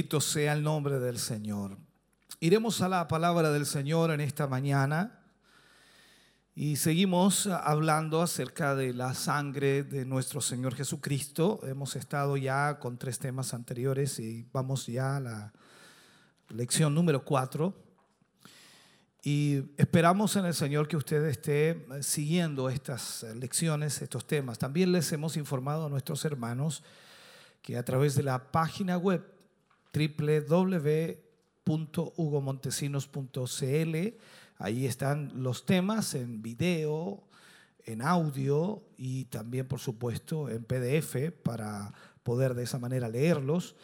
Bendito sea el nombre del Señor. Iremos a la palabra del Señor en esta mañana y seguimos hablando acerca de la sangre de nuestro Señor Jesucristo. Hemos estado ya con tres temas anteriores y vamos ya a la lección número cuatro. Y esperamos en el Señor que usted esté siguiendo estas lecciones, estos temas. También les hemos informado a nuestros hermanos que a través de la página web www.hugomontesinos.cl, ahí están los temas en video, en audio y también, por supuesto, en PDF para poder de esa manera leerlos.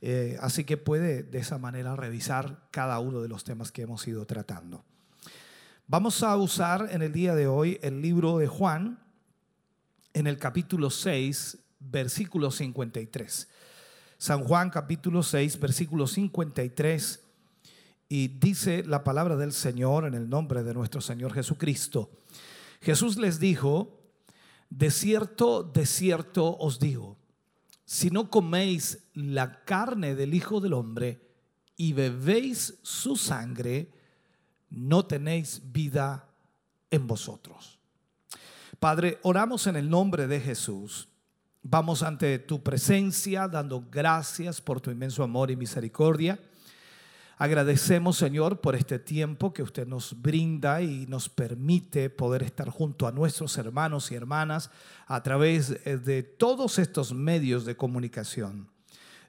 Eh, así que puede de esa manera revisar cada uno de los temas que hemos ido tratando. Vamos a usar en el día de hoy el libro de Juan en el capítulo 6, versículo 53. San Juan capítulo 6, versículo 53. Y dice la palabra del Señor en el nombre de nuestro Señor Jesucristo. Jesús les dijo, de cierto, de cierto os digo, si no coméis la carne del Hijo del Hombre y bebéis su sangre, no tenéis vida en vosotros. Padre, oramos en el nombre de Jesús. Vamos ante tu presencia dando gracias por tu inmenso amor y misericordia. Agradecemos, Señor, por este tiempo que usted nos brinda y nos permite poder estar junto a nuestros hermanos y hermanas a través eh, de todos estos medios de comunicación.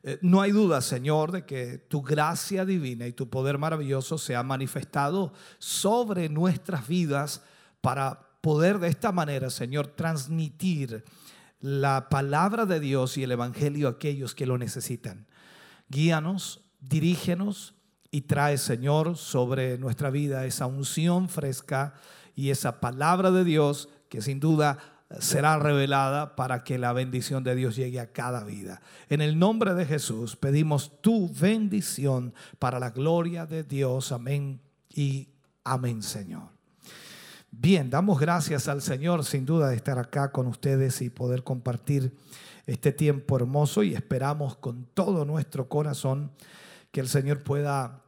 Eh, no hay duda, Señor, de que tu gracia divina y tu poder maravilloso se ha manifestado sobre nuestras vidas para poder de esta manera, Señor, transmitir la palabra de Dios y el Evangelio a aquellos que lo necesitan. Guíanos, dirígenos y trae, Señor, sobre nuestra vida esa unción fresca y esa palabra de Dios que sin duda será revelada para que la bendición de Dios llegue a cada vida. En el nombre de Jesús pedimos tu bendición para la gloria de Dios. Amén y amén, Señor. Bien, damos gracias al Señor sin duda de estar acá con ustedes y poder compartir este tiempo hermoso y esperamos con todo nuestro corazón que el Señor pueda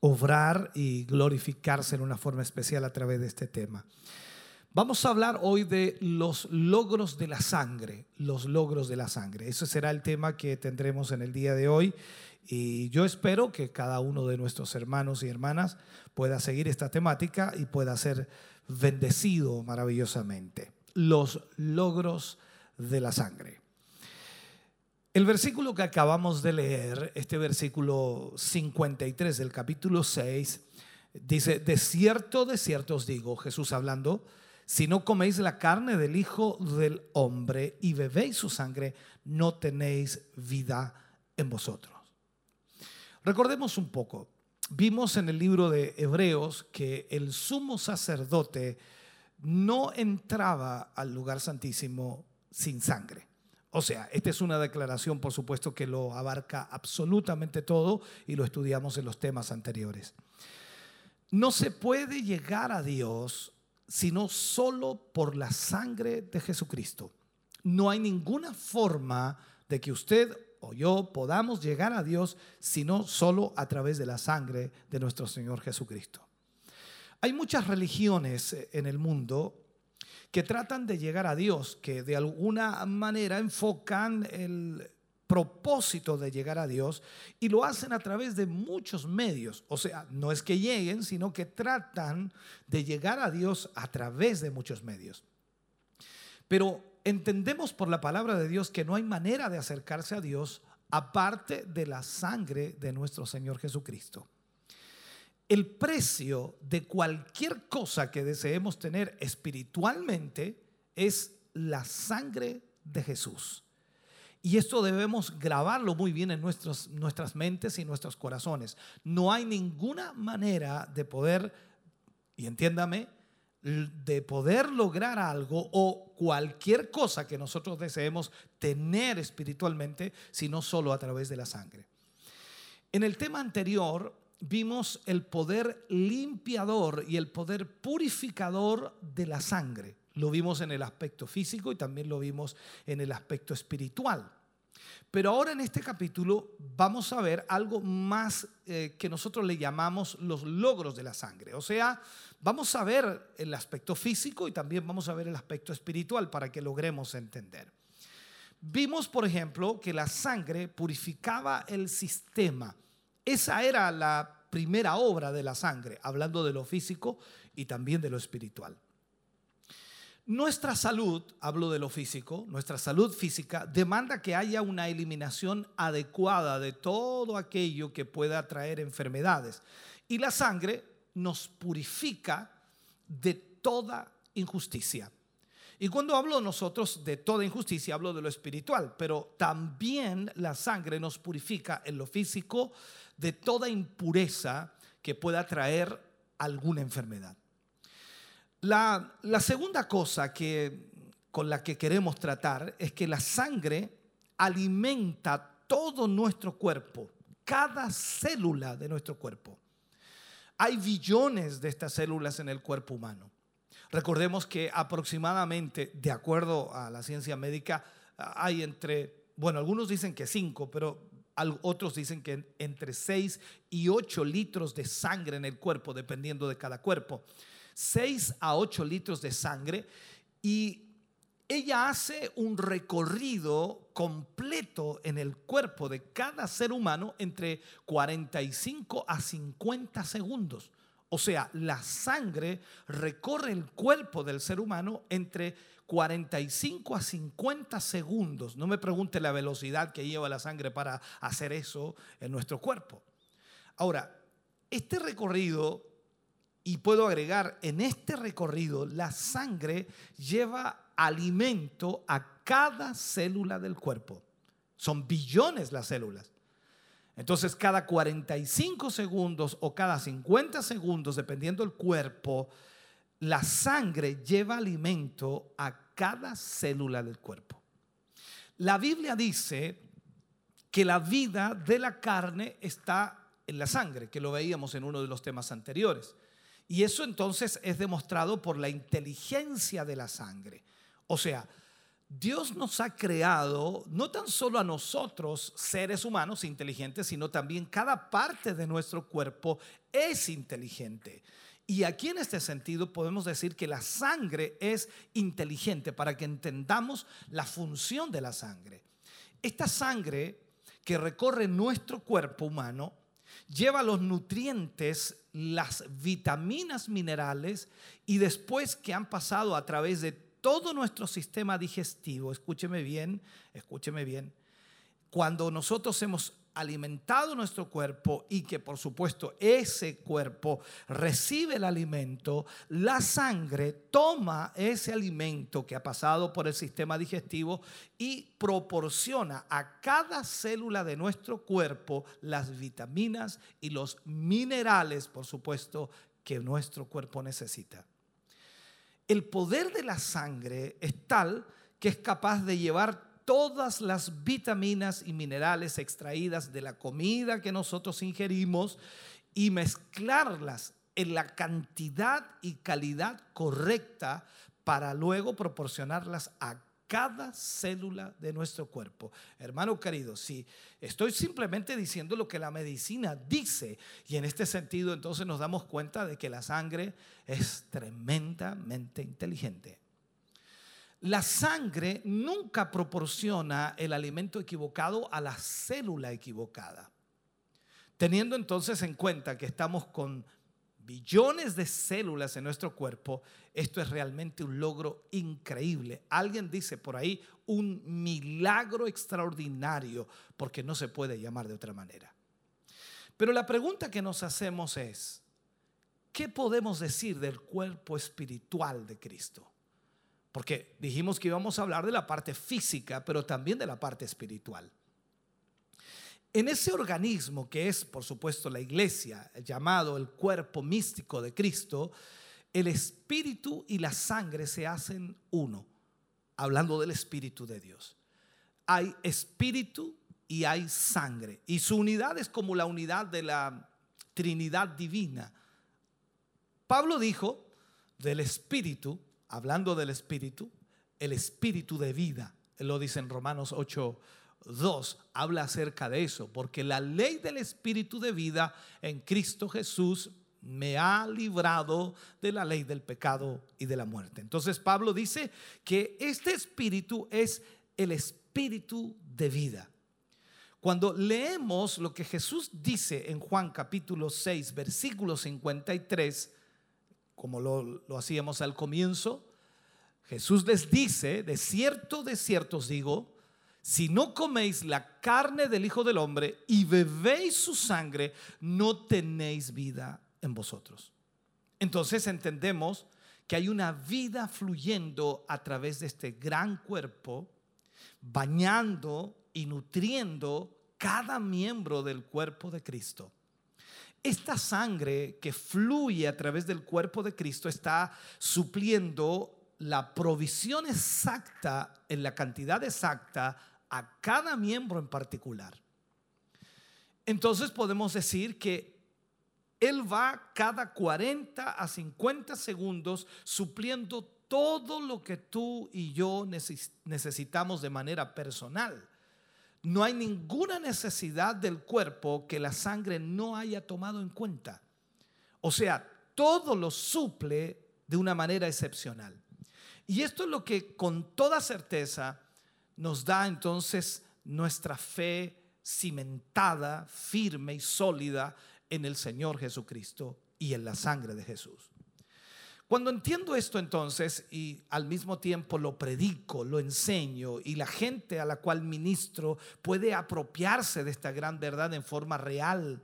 obrar y glorificarse en una forma especial a través de este tema. Vamos a hablar hoy de los logros de la sangre, los logros de la sangre. Ese será el tema que tendremos en el día de hoy y yo espero que cada uno de nuestros hermanos y hermanas pueda seguir esta temática y pueda ser bendecido maravillosamente. Los logros de la sangre. El versículo que acabamos de leer, este versículo 53 del capítulo 6, dice, de cierto, de cierto os digo, Jesús hablando, si no coméis la carne del Hijo del Hombre y bebéis su sangre, no tenéis vida en vosotros. Recordemos un poco, vimos en el libro de Hebreos que el sumo sacerdote no entraba al lugar santísimo sin sangre. O sea, esta es una declaración, por supuesto, que lo abarca absolutamente todo y lo estudiamos en los temas anteriores. No se puede llegar a Dios sino solo por la sangre de Jesucristo. No hay ninguna forma de que usted o yo podamos llegar a Dios sino solo a través de la sangre de nuestro Señor Jesucristo. Hay muchas religiones en el mundo que tratan de llegar a Dios, que de alguna manera enfocan el propósito de llegar a Dios y lo hacen a través de muchos medios. O sea, no es que lleguen, sino que tratan de llegar a Dios a través de muchos medios. Pero entendemos por la palabra de Dios que no hay manera de acercarse a Dios aparte de la sangre de nuestro Señor Jesucristo. El precio de cualquier cosa que deseemos tener espiritualmente es la sangre de Jesús. Y esto debemos grabarlo muy bien en nuestras mentes y nuestros corazones. No hay ninguna manera de poder, y entiéndame, de poder lograr algo o cualquier cosa que nosotros deseemos tener espiritualmente, sino solo a través de la sangre. En el tema anterior vimos el poder limpiador y el poder purificador de la sangre. Lo vimos en el aspecto físico y también lo vimos en el aspecto espiritual. Pero ahora en este capítulo vamos a ver algo más eh, que nosotros le llamamos los logros de la sangre. O sea, vamos a ver el aspecto físico y también vamos a ver el aspecto espiritual para que logremos entender. Vimos, por ejemplo, que la sangre purificaba el sistema. Esa era la primera obra de la sangre, hablando de lo físico y también de lo espiritual. Nuestra salud, hablo de lo físico, nuestra salud física demanda que haya una eliminación adecuada de todo aquello que pueda traer enfermedades. Y la sangre nos purifica de toda injusticia. Y cuando hablo nosotros de toda injusticia, hablo de lo espiritual, pero también la sangre nos purifica en lo físico de toda impureza que pueda traer alguna enfermedad. La, segunda cosa que, con la que queremos tratar es que la sangre alimenta todo nuestro cuerpo, cada célula de nuestro cuerpo. Hay billones de estas células en el cuerpo humano. Recordemos que aproximadamente, de acuerdo a la ciencia médica, hay entre, bueno, algunos dicen que cinco, pero otros dicen que entre 6 y 8 litros de sangre en el cuerpo, dependiendo de cada cuerpo. 6 a 8 litros de sangre y ella hace un recorrido completo en el cuerpo de cada ser humano entre 45 a 50 segundos. O sea, la sangre recorre el cuerpo del ser humano entre 45 a 50 segundos. No me pregunte la velocidad que lleva la sangre para hacer eso en nuestro cuerpo. Ahora, este recorrido y puedo agregar, en este recorrido la sangre lleva alimento a cada célula del cuerpo. Son billones las células. Entonces, cada 45 segundos o cada 50 segundos, dependiendo del cuerpo, la sangre lleva alimento a cada célula del cuerpo. La Biblia dice que la vida de la carne está en la sangre, que lo veíamos en uno de los temas anteriores. Y eso entonces es demostrado por la inteligencia de la sangre. O sea, Dios nos ha creado no tan solo a nosotros, seres humanos inteligentes, sino también cada parte de nuestro cuerpo es inteligente. Y aquí en este sentido podemos decir que la sangre es inteligente para que entendamos la función de la sangre. Esta sangre que recorre nuestro cuerpo humano lleva los nutrientes, las vitaminas minerales y después que han pasado a través de todo nuestro sistema digestivo, escúcheme bien, escúcheme bien, cuando nosotros hemos alimentado nuestro cuerpo y que por supuesto ese cuerpo recibe el alimento, la sangre toma ese alimento que ha pasado por el sistema digestivo y proporciona a cada célula de nuestro cuerpo las vitaminas y los minerales, por supuesto, que nuestro cuerpo necesita. El poder de la sangre es tal que es capaz de llevar todas las vitaminas y minerales extraídas de la comida que nosotros ingerimos y mezclarlas en la cantidad y calidad correcta para luego proporcionarlas a cada célula de nuestro cuerpo. Hermano querido, si estoy simplemente diciendo lo que la medicina dice y en este sentido entonces nos damos cuenta de que la sangre es tremendamente inteligente. La sangre nunca proporciona el alimento equivocado a la célula equivocada. Teniendo entonces en cuenta que estamos con billones de células en nuestro cuerpo, esto es realmente un logro increíble. Alguien dice por ahí un milagro extraordinario, porque no se puede llamar de otra manera. Pero la pregunta que nos hacemos es, ¿qué podemos decir del cuerpo espiritual de Cristo? Porque dijimos que íbamos a hablar de la parte física, pero también de la parte espiritual. En ese organismo que es, por supuesto, la iglesia, llamado el cuerpo místico de Cristo, el espíritu y la sangre se hacen uno, hablando del espíritu de Dios. Hay espíritu y hay sangre, y su unidad es como la unidad de la Trinidad divina. Pablo dijo del espíritu hablando del Espíritu, el Espíritu de vida. Lo dice en Romanos 8, 2 habla acerca de eso, porque la ley del Espíritu de vida en Cristo Jesús me ha librado de la ley del pecado y de la muerte. Entonces Pablo dice que este espíritu es el espíritu de vida. Cuando leemos lo que Jesús dice en Juan capítulo 6, versículo 53, como lo, lo hacíamos al comienzo, Jesús les dice, de cierto, de cierto os digo, si no coméis la carne del Hijo del Hombre y bebéis su sangre, no tenéis vida en vosotros. Entonces entendemos que hay una vida fluyendo a través de este gran cuerpo, bañando y nutriendo cada miembro del cuerpo de Cristo. Esta sangre que fluye a través del cuerpo de Cristo está supliendo la provisión exacta en la cantidad exacta a cada miembro en particular. Entonces podemos decir que Él va cada 40 a 50 segundos supliendo todo lo que tú y yo necesitamos de manera personal. No hay ninguna necesidad del cuerpo que la sangre no haya tomado en cuenta. O sea, todo lo suple de una manera excepcional. Y esto es lo que con toda certeza nos da entonces nuestra fe cimentada, firme y sólida en el Señor Jesucristo y en la sangre de Jesús. Cuando entiendo esto entonces y al mismo tiempo lo predico, lo enseño y la gente a la cual ministro puede apropiarse de esta gran verdad en forma real,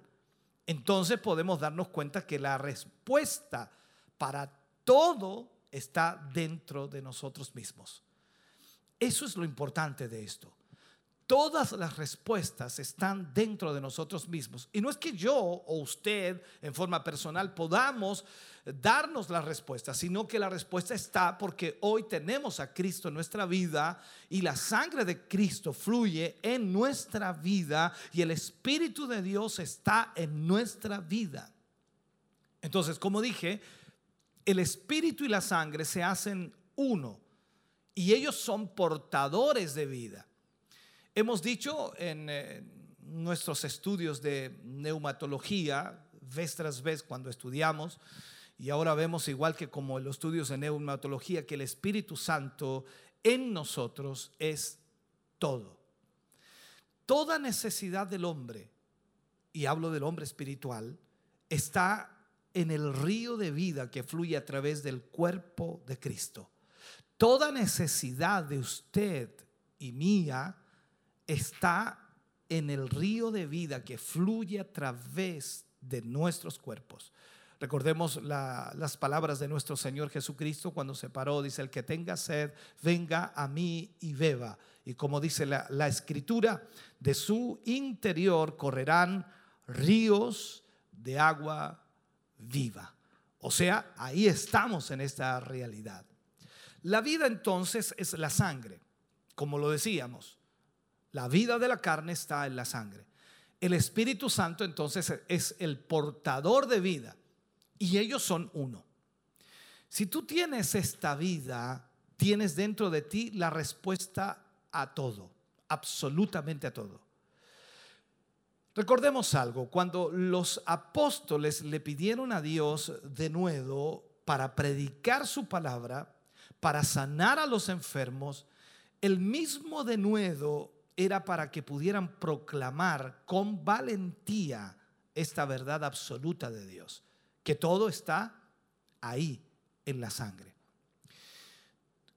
entonces podemos darnos cuenta que la respuesta para todo está dentro de nosotros mismos. Eso es lo importante de esto. Todas las respuestas están dentro de nosotros mismos. Y no es que yo o usted en forma personal podamos darnos la respuesta, sino que la respuesta está porque hoy tenemos a Cristo en nuestra vida y la sangre de Cristo fluye en nuestra vida y el Espíritu de Dios está en nuestra vida. Entonces, como dije, el Espíritu y la sangre se hacen uno y ellos son portadores de vida. Hemos dicho en eh, nuestros estudios de neumatología, vez tras vez cuando estudiamos, y ahora vemos igual que como en los estudios de neumatología, que el Espíritu Santo en nosotros es todo. Toda necesidad del hombre, y hablo del hombre espiritual, está en el río de vida que fluye a través del cuerpo de Cristo. Toda necesidad de usted y mía está en el río de vida que fluye a través de nuestros cuerpos. Recordemos las palabras de nuestro Señor Jesucristo cuando se paró, dice, el que tenga sed, venga a mí y beba. Y como dice la, la escritura, de su interior correrán ríos de agua viva. O sea, ahí estamos en esta realidad. La vida entonces es la sangre, como lo decíamos. La vida de la carne está en la sangre. El Espíritu Santo entonces es el portador de vida y ellos son uno. Si tú tienes esta vida, tienes dentro de ti la respuesta a todo, absolutamente a todo. Recordemos algo, cuando los apóstoles le pidieron a Dios de nuevo para predicar su palabra, para sanar a los enfermos, el mismo denuedo era para que pudieran proclamar con valentía esta verdad absoluta de Dios, que todo está ahí en la sangre.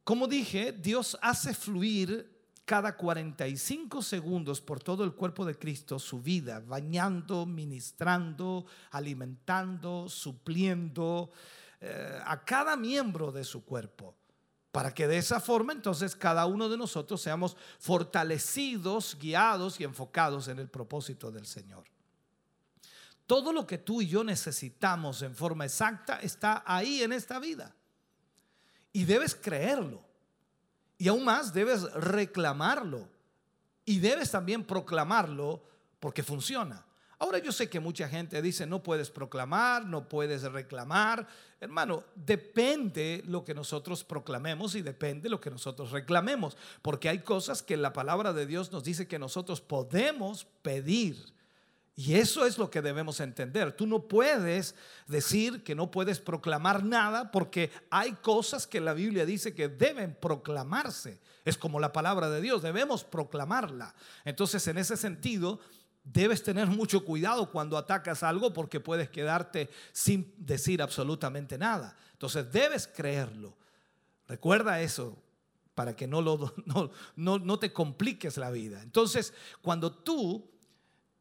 Como dije, Dios hace fluir cada 45 segundos por todo el cuerpo de Cristo su vida, bañando, ministrando, alimentando, supliendo eh, a cada miembro de su cuerpo para que de esa forma entonces cada uno de nosotros seamos fortalecidos, guiados y enfocados en el propósito del Señor. Todo lo que tú y yo necesitamos en forma exacta está ahí en esta vida. Y debes creerlo. Y aún más debes reclamarlo. Y debes también proclamarlo porque funciona. Ahora yo sé que mucha gente dice, no puedes proclamar, no puedes reclamar. Hermano, depende lo que nosotros proclamemos y depende lo que nosotros reclamemos, porque hay cosas que la palabra de Dios nos dice que nosotros podemos pedir. Y eso es lo que debemos entender. Tú no puedes decir que no puedes proclamar nada porque hay cosas que la Biblia dice que deben proclamarse. Es como la palabra de Dios, debemos proclamarla. Entonces, en ese sentido, debes tener mucho cuidado cuando atacas algo porque puedes quedarte sin decir absolutamente nada. Entonces debes creerlo. Recuerda eso para que no, lo, no, no, te compliques la vida. Entonces, cuando tú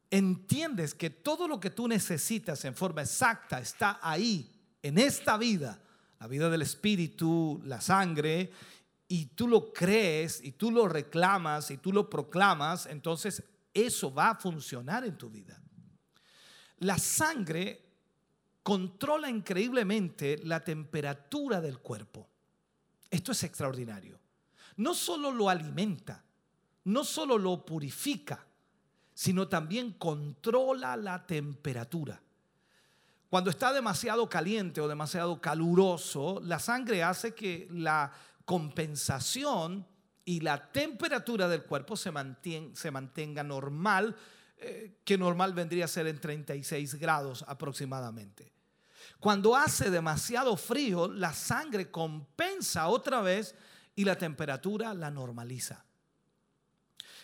entiendes que todo lo que tú necesitas en forma exacta está ahí, en esta vida, la vida del espíritu, la sangre, y tú lo crees y tú lo reclamas y tú lo proclamas, entonces eso va a funcionar en tu vida. La sangre controla increíblemente la temperatura del cuerpo. Esto es extraordinario. No solo lo alimenta, no solo lo purifica, sino también controla la temperatura. Cuando está demasiado caliente o demasiado caluroso, la sangre hace que la compensación y la temperatura del cuerpo se, mantenga normal, eh, que normal vendría a ser en 36 grados aproximadamente. Cuando hace demasiado frío, la sangre compensa otra vez y la temperatura la normaliza.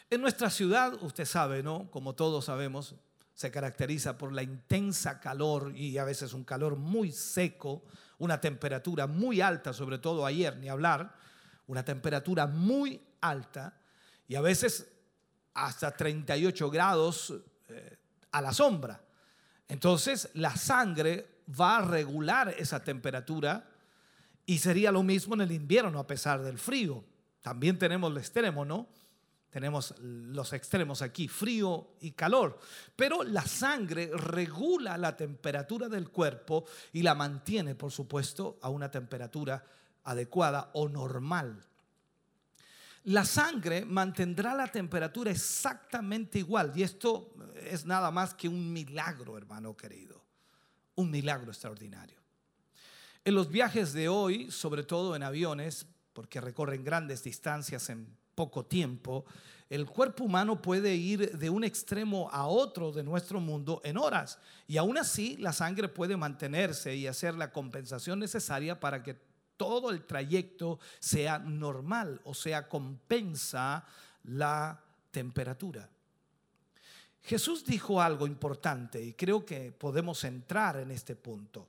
En nuestra ciudad, usted sabe, ¿no? Como todos sabemos, se caracteriza por la intensa calor y a veces un calor muy seco, una temperatura muy alta, sobre todo ayer, ni hablar una temperatura muy alta y a veces hasta 38 grados eh, a la sombra. Entonces la sangre va a regular esa temperatura y sería lo mismo en el invierno a pesar del frío. También tenemos el extremo, ¿no? Tenemos los extremos aquí, frío y calor. Pero la sangre regula la temperatura del cuerpo y la mantiene, por supuesto, a una temperatura adecuada o normal. La sangre mantendrá la temperatura exactamente igual y esto es nada más que un milagro, hermano querido, un milagro extraordinario. En los viajes de hoy, sobre todo en aviones, porque recorren grandes distancias en poco tiempo, el cuerpo humano puede ir de un extremo a otro de nuestro mundo en horas y aún así la sangre puede mantenerse y hacer la compensación necesaria para que todo el trayecto sea normal, o sea, compensa la temperatura. Jesús dijo algo importante y creo que podemos entrar en este punto.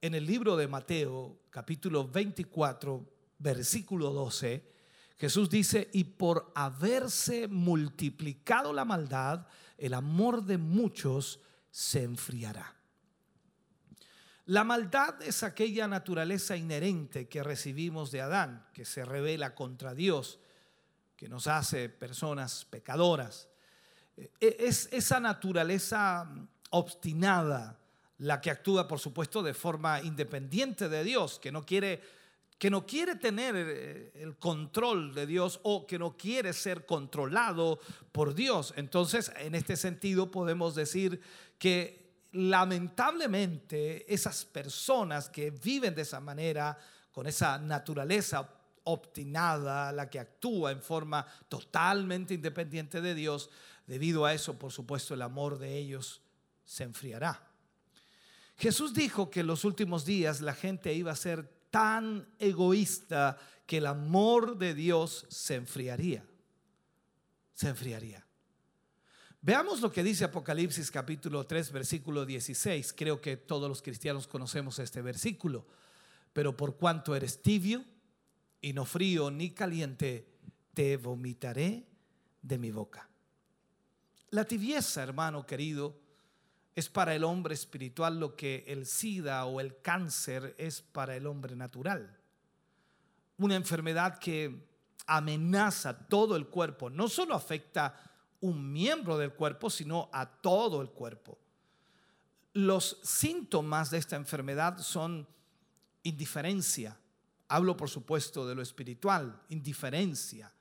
En el libro de Mateo, capítulo 24, versículo 12, Jesús dice, y por haberse multiplicado la maldad, el amor de muchos se enfriará. La maldad es aquella naturaleza inherente que recibimos de Adán, que se revela contra Dios, que nos hace personas pecadoras. E, es esa naturaleza obstinada la que actúa, por supuesto, de forma independiente de Dios, que no quiere, que no quiere tener eh, el control de Dios o que no quiere ser controlado por Dios. Entonces, en este sentido, podemos decir que lamentablemente esas personas que viven de esa manera, con esa naturaleza obstinada, la que actúa en forma totalmente independiente de Dios, debido a eso, por supuesto, el amor de ellos se enfriará. Jesús dijo que en los últimos días la gente iba a ser tan egoísta que el amor de Dios se enfriaría. Se enfriaría. Veamos lo que dice Apocalipsis capítulo 3, versículo 16. Creo que todos los cristianos conocemos este versículo. Pero por cuanto eres tibio y no frío ni caliente, te vomitaré de mi boca. La tibieza, hermano querido, es para el hombre espiritual lo que el SIDA o el cáncer es para el hombre natural. Una enfermedad que amenaza todo el cuerpo, no solo afecta un miembro del cuerpo, sino a todo el cuerpo. Los síntomas de esta enfermedad son indiferencia. Hablo, por supuesto, de lo espiritual, indiferencia,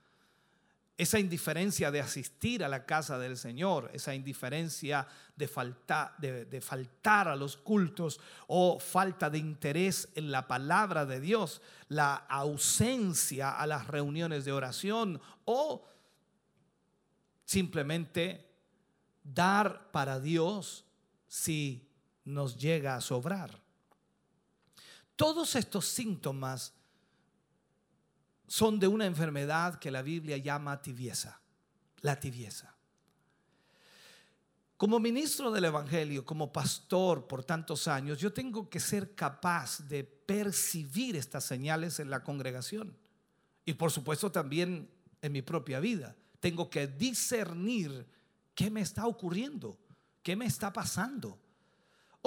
esa indiferencia de asistir a la casa del Señor, esa indiferencia de, de, faltar a los cultos o falta de interés en la palabra de Dios, la ausencia a las reuniones de oración o simplemente dar para Dios si nos llega a sobrar. Todos estos síntomas son de una enfermedad que la Biblia llama tibieza, la tibieza. Como ministro del Evangelio, como pastor por tantos años, yo tengo que ser capaz de percibir estas señales en la congregación y por supuesto también en mi propia vida. Tengo que discernir qué me está ocurriendo, qué me está pasando.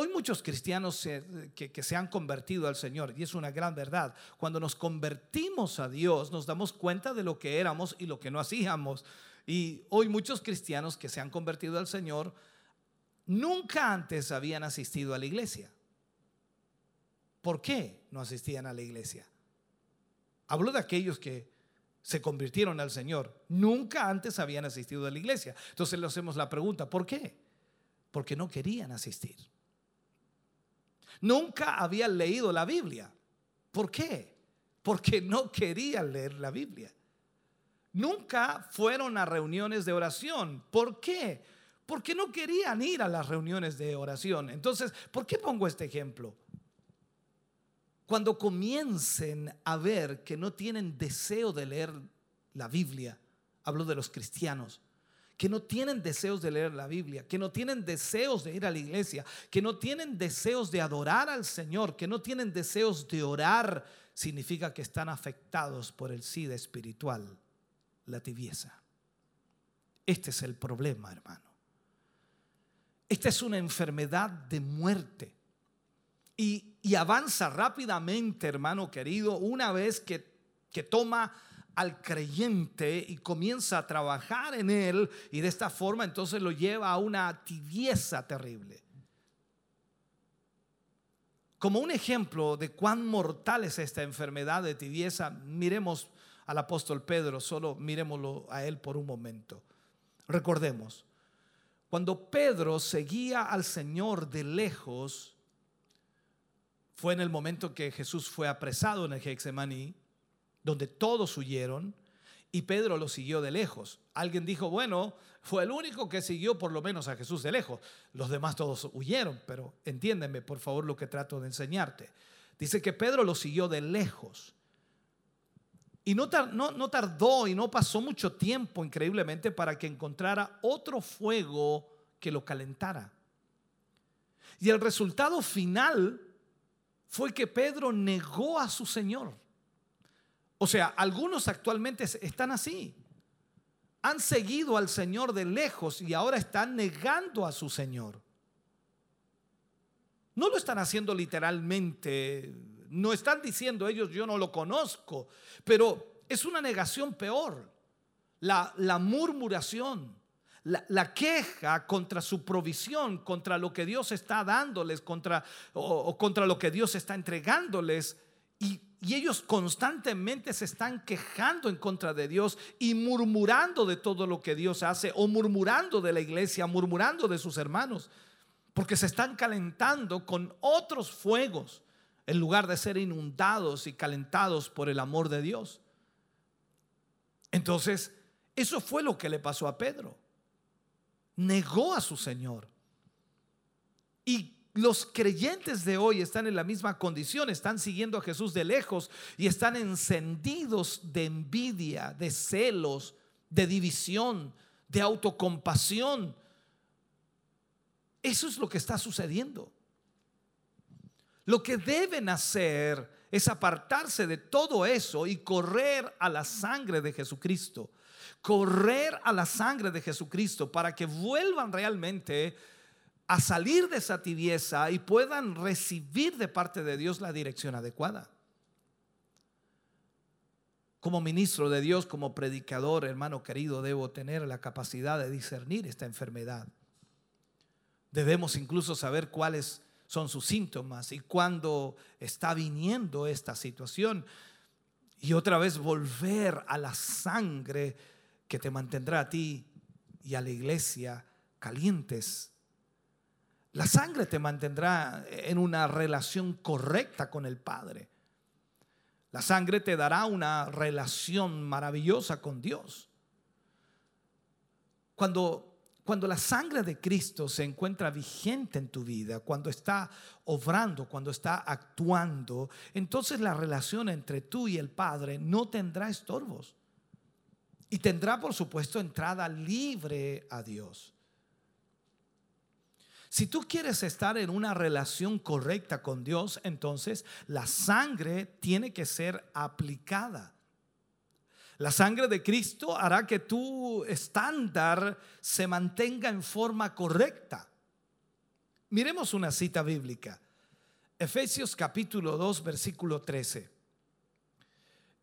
Hoy muchos cristianos que, se han convertido al Señor, y es una gran verdad, cuando nos convertimos a Dios nos damos cuenta de lo que éramos y lo que no hacíamos. Y hoy muchos cristianos que se han convertido al Señor nunca antes habían asistido a la iglesia. ¿Por qué no asistían a la iglesia? Hablo de aquellos que se convirtieron al Señor. Nunca antes habían asistido a la iglesia. Entonces le hacemos la pregunta, ¿por qué? Porque no querían asistir. Nunca habían leído la Biblia. ¿Por qué? Porque no querían leer la Biblia. Nunca fueron a reuniones de oración. ¿Por qué? Porque no querían ir a las reuniones de oración. Entonces, ¿por qué pongo este ejemplo? Cuando comiencen a ver que no tienen deseo de leer la Biblia, hablo de los cristianos, que no tienen deseos de leer la Biblia, que no tienen deseos de ir a la iglesia, que no tienen deseos de adorar al Señor, que no tienen deseos de orar, significa que están afectados por el SIDA espiritual, la tibieza. Este es el problema, hermano. Esta es una enfermedad de muerte. Y, avanza rápidamente, hermano querido, una vez que, que toma al creyente y comienza a trabajar en él y de esta forma entonces lo lleva a una tibieza terrible. Como un ejemplo de cuán mortal es esta enfermedad de tibieza, miremos al apóstol Pedro, solo miremoslo a él por un momento. Recordemos, cuando Pedro seguía al Señor de lejos, fue en el momento que Jesús fue apresado en el Gexemaní, donde todos huyeron y Pedro lo siguió de lejos. Alguien dijo, bueno, fue el único que siguió por lo menos a Jesús de lejos. Los demás todos huyeron, pero entiéndeme por favor lo que trato de enseñarte. Dice que Pedro lo siguió de lejos. Y no, tardó y no pasó mucho tiempo, increíblemente, para que encontrara otro fuego que lo calentara. Y el resultado final fue que Pedro negó a su Señor. O sea, algunos actualmente están así. Han seguido al Señor de lejos y ahora están negando a su Señor. No lo están haciendo literalmente, no están diciendo ellos yo no lo conozco, pero es una negación peor. La, murmuración, la, queja contra su provisión, contra lo que Dios está dándoles, contra, o contra lo que Dios está entregándoles. Y y ellos constantemente se están quejando en contra de Dios y murmurando de todo lo que Dios hace o murmurando de la iglesia, murmurando de sus hermanos, porque se están calentando con otros fuegos en lugar de ser inundados y calentados por el amor de Dios. Entonces, eso fue lo que le pasó a Pedro. Negó a su Señor. Y los creyentes de hoy están en la misma condición, están siguiendo a Jesús de lejos y están encendidos de envidia, de celos, de división, de autocompasión. Eso es lo que está sucediendo. Lo que deben hacer es apartarse de todo eso y correr a la sangre de Jesucristo. Correr a la sangre de Jesucristo para que vuelvan realmente a salir de esa tibieza y puedan recibir de parte de Dios la dirección adecuada. Como ministro de Dios, como predicador, hermano querido, debo tener la capacidad de discernir esta enfermedad. Debemos incluso saber cuáles son sus síntomas y cuándo está viniendo esta situación. Y otra vez volver a la sangre que te mantendrá a ti y a la iglesia calientes. La sangre te mantendrá en una relación correcta con el Padre. La sangre te dará una relación maravillosa con Dios. Cuando, cuando la sangre de Cristo se encuentra vigente en tu vida, cuando está obrando, cuando está actuando, entonces la relación entre tú y el Padre no tendrá estorbos. Y tendrá, por supuesto, entrada libre a Dios. Si tú quieres estar en una relación correcta con Dios, entonces la sangre tiene que ser aplicada. La sangre de Cristo hará que tu estándar se mantenga en forma correcta. Miremos una cita bíblica. Efesios capítulo 2, versículo 13.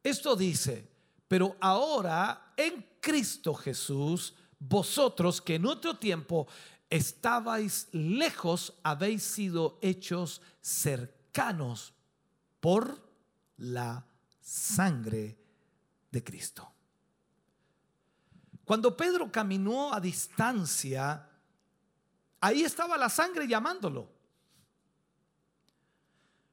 Esto dice, pero ahora en Cristo Jesús, vosotros que en otro tiempo estabais lejos, habéis sido hechos cercanos por la sangre de Cristo. Cuando Pedro caminó a distancia, ahí estaba la sangre llamándolo.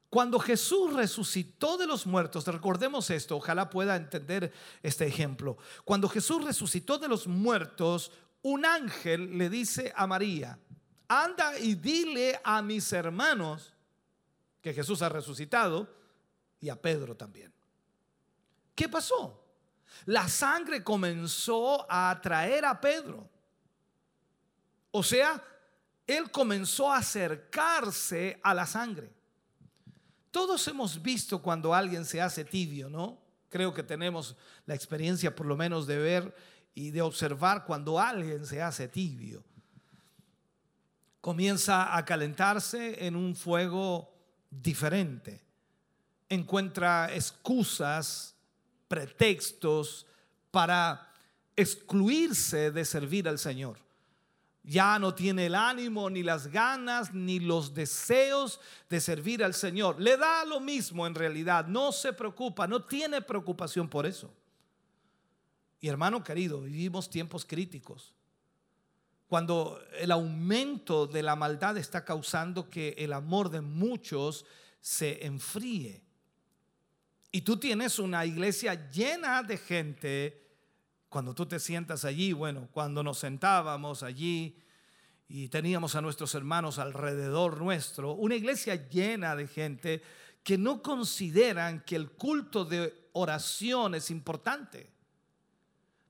Cuando Jesús resucitó de los muertos, recordemos esto, ojalá pueda entender este ejemplo. Cuando Jesús resucitó de los muertos, un ángel le dice a María, anda y dile a mis hermanos que Jesús ha resucitado y a Pedro también. ¿Qué pasó? La sangre comenzó a atraer a Pedro. O sea, él comenzó a acercarse a la sangre. Todos hemos visto cuando alguien se hace tibio, ¿no? Creo que tenemos la experiencia por lo menos de ver y de observar cuando alguien se hace tibio. Comienza a calentarse en un fuego diferente. Encuentra excusas, pretextos para excluirse de servir al Señor. Ya no tiene el ánimo, ni las ganas, ni los deseos de servir al Señor. Le da lo mismo en realidad, no se preocupa, no tiene preocupación por eso. Y hermano querido, vivimos tiempos críticos. Cuando el aumento de la maldad está causando que el amor de muchos se enfríe. Y tú tienes una iglesia llena de gente. Cuando tú te sientas allí, bueno, cuando nos sentábamos allí y teníamos a nuestros hermanos alrededor nuestro, una iglesia llena de gente que no consideran que el culto de oración es importante.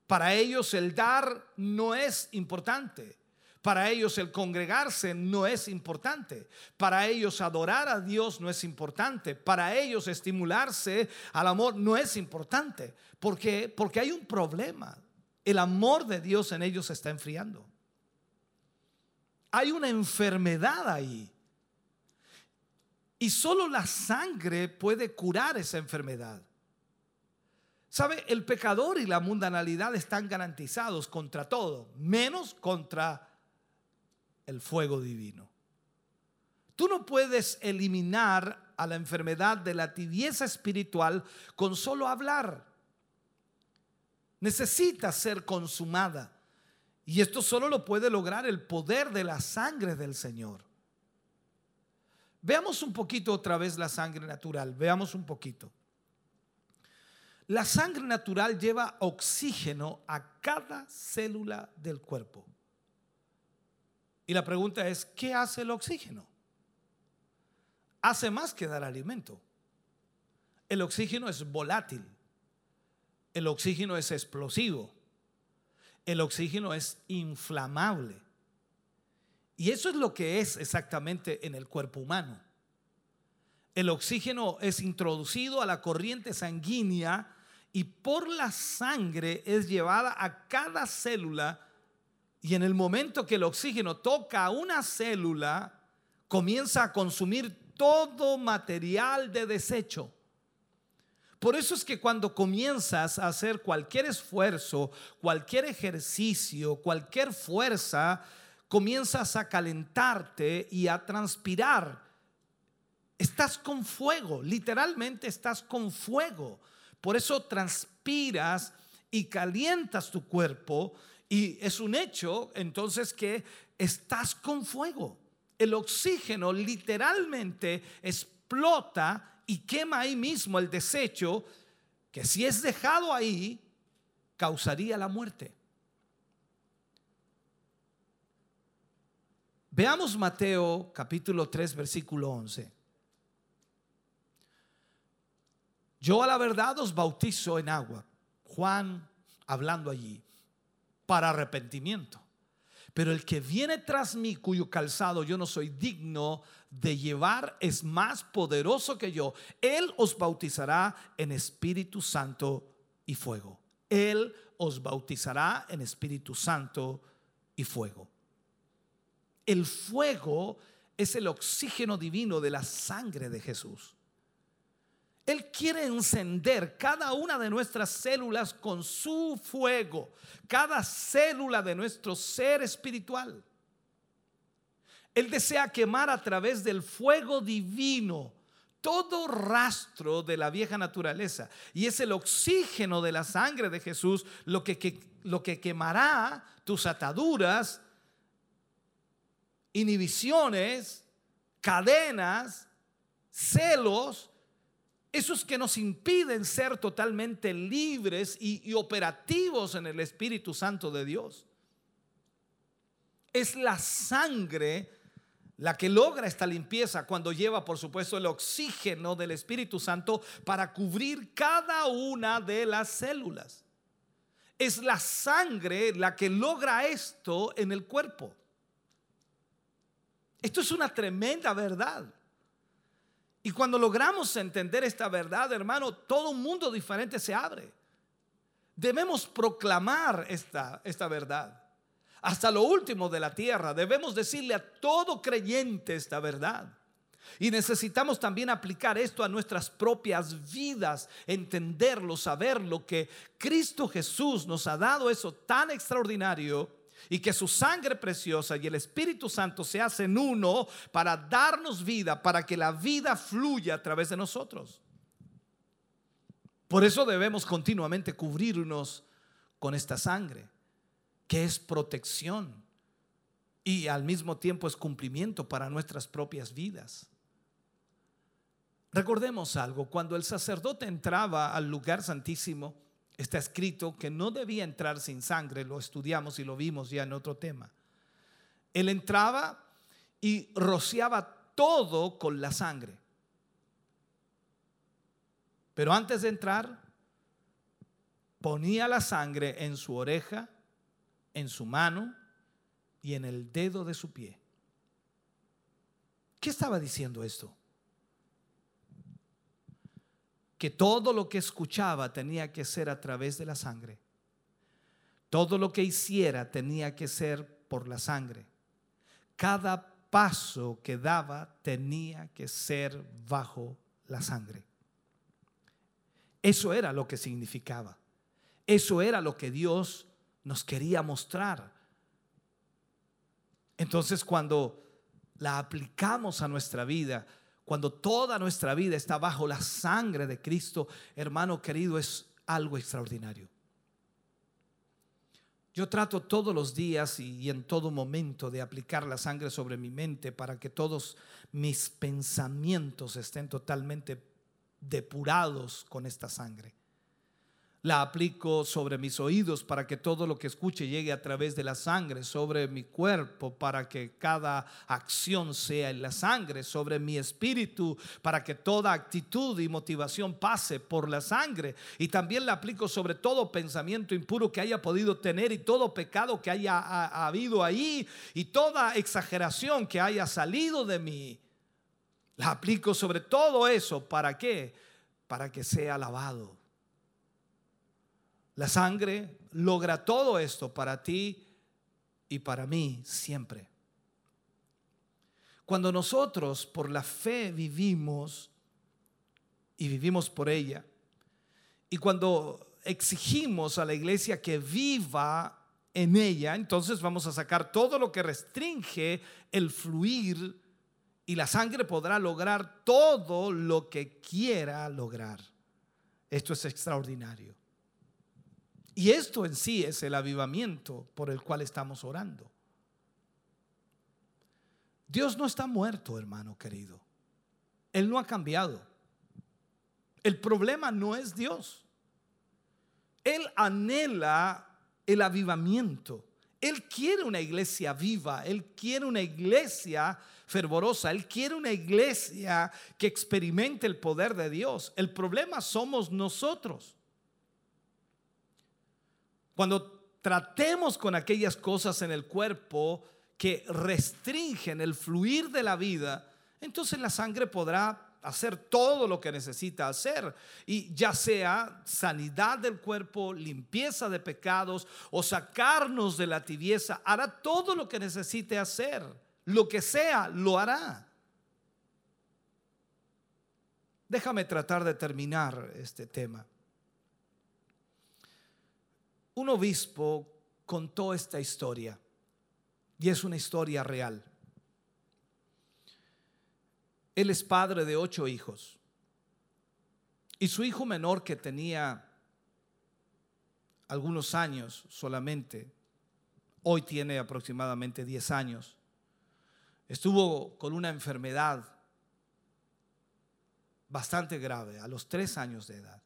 Para ellos el dar no es importante. Para ellos el congregarse no es importante. Para ellos adorar a Dios no es importante. Para ellos estimularse al amor no es importante. ¿Por qué? Porque hay un problema. El amor de Dios en ellos se está enfriando. Hay una enfermedad ahí. Y solo la sangre puede curar esa enfermedad. ¿Sabe? El pecador y la mundanalidad están garantizados contra todo, menos contra el fuego divino. Tú no puedes eliminar a la enfermedad de la tibieza espiritual con solo hablar. Necesita ser consumada. Y esto solo lo puede lograr el poder de la sangre del Señor. Veamos un poquito otra vez la sangre natural. Veamos un poquito. La sangre natural lleva oxígeno a cada célula del cuerpo. Y la pregunta es, ¿qué hace el oxígeno? Hace más que dar alimento. El oxígeno es volátil. El oxígeno es explosivo. El oxígeno es inflamable. Y eso es lo que es exactamente en el cuerpo humano. El oxígeno es introducido a la corriente sanguínea y por la sangre es llevada a cada célula y en el momento que el oxígeno toca una célula, comienza a consumir todo material de desecho. Por eso es que cuando comienzas a hacer cualquier esfuerzo, cualquier ejercicio, cualquier fuerza, comienzas a calentarte y a transpirar. Estás con fuego, literalmente estás con fuego. Por eso transpiras y calientas tu cuerpo y es un hecho entonces que estás con fuego. El oxígeno literalmente explota y quema ahí mismo el desecho que si es dejado ahí causaría la muerte. Veamos Mateo capítulo 3 versículo 11. Yo a la verdad os bautizo en agua. Juan hablando allí para arrepentimiento. Pero el que viene tras mí, cuyo calzado yo no soy digno de llevar, es más poderoso que yo. Él os bautizará en Espíritu Santo y fuego. Él os bautizará en Espíritu Santo y fuego. El fuego es el oxígeno divino de la sangre de Jesús. Él quiere encender cada una de nuestras células con su fuego, cada célula de nuestro ser espiritual. Él desea quemar a través del fuego divino todo rastro de la vieja naturaleza. Y es el oxígeno de la sangre de Jesús lo que, lo que quemará tus ataduras, inhibiciones, cadenas, celos esos que nos impiden ser totalmente libres y, operativos en el Espíritu Santo de Dios. Es la sangre la que logra esta limpieza cuando lleva, por supuesto, el oxígeno del Espíritu Santo para cubrir cada una de las células. Es la sangre la que logra esto en el cuerpo. Esto es una tremenda verdad. Y cuando logramos entender esta verdad, hermano, todo un mundo diferente se abre. Debemos proclamar esta, esta verdad. Hasta lo último de la tierra, debemos decirle a todo creyente esta verdad. Y necesitamos también aplicar esto a nuestras propias vidas, entenderlo, saberlo, que Cristo Jesús nos ha dado eso tan extraordinario y que su sangre preciosa y el Espíritu Santo se hacen uno para darnos vida, para que la vida fluya a través de nosotros. Por eso debemos continuamente cubrirnos con esta sangre, que es protección y al mismo tiempo es cumplimiento para nuestras propias vidas. Recordemos algo, cuando el sacerdote entraba al lugar santísimo, Está escrito que no debía entrar sin sangre, lo estudiamos y lo vimos ya en otro tema. Él entraba y rociaba todo con la sangre. Pero antes de entrar, ponía la sangre en su oreja, en su mano y en el dedo de su pie. ¿Qué estaba diciendo esto? Que todo lo que escuchaba tenía que ser a través de la sangre. Todo lo que hiciera tenía que ser por la sangre. Cada paso que daba tenía que ser bajo la sangre. Eso era lo que significaba. Eso era lo que Dios nos quería mostrar. Entonces cuando la aplicamos a nuestra vida, cuando toda nuestra vida está bajo la sangre de Cristo, hermano querido, es algo extraordinario. Yo trato todos los días y, en todo momento de aplicar la sangre sobre mi mente para que todos mis pensamientos estén totalmente depurados con esta sangre la aplico sobre mis oídos para que todo lo que escuche llegue a través de la sangre, sobre mi cuerpo para que cada acción sea en la sangre, sobre mi espíritu para que toda actitud y motivación pase por la sangre. Y también la aplico sobre todo pensamiento impuro que haya podido tener y todo pecado que haya habido ahí y toda exageración que haya salido de mí. La aplico sobre todo eso. ¿Para qué? Para que sea lavado la sangre logra todo esto para ti y para mí siempre. Cuando nosotros por la fe vivimos y vivimos por ella, y cuando exigimos a la iglesia que viva en ella, entonces vamos a sacar todo lo que restringe el fluir y la sangre podrá lograr todo lo que quiera lograr. Esto es extraordinario. Y esto en sí es el avivamiento por el cual estamos orando. Dios no está muerto, hermano querido. Él no ha cambiado. El problema no es Dios. Él anhela el avivamiento. Él quiere una iglesia viva, Él quiere una iglesia fervorosa, Él quiere una iglesia que experimente el poder de Dios. El problema somos nosotros. Cuando tratemos con aquellas cosas en el cuerpo que restringen el fluir de la vida, entonces la sangre podrá hacer todo lo que necesita hacer. Y ya sea sanidad del cuerpo, limpieza de pecados o sacarnos de la tibieza, hará todo lo que necesite hacer. Lo que sea, lo hará. Déjame tratar de terminar este tema. Un obispo contó esta historia y es una historia real. Él es padre de ocho hijos. Y su hijo menor que tenía algunos años solamente, hoy tiene aproximadamente 10 años, estuvo con una enfermedad bastante grave a los tres años de edad.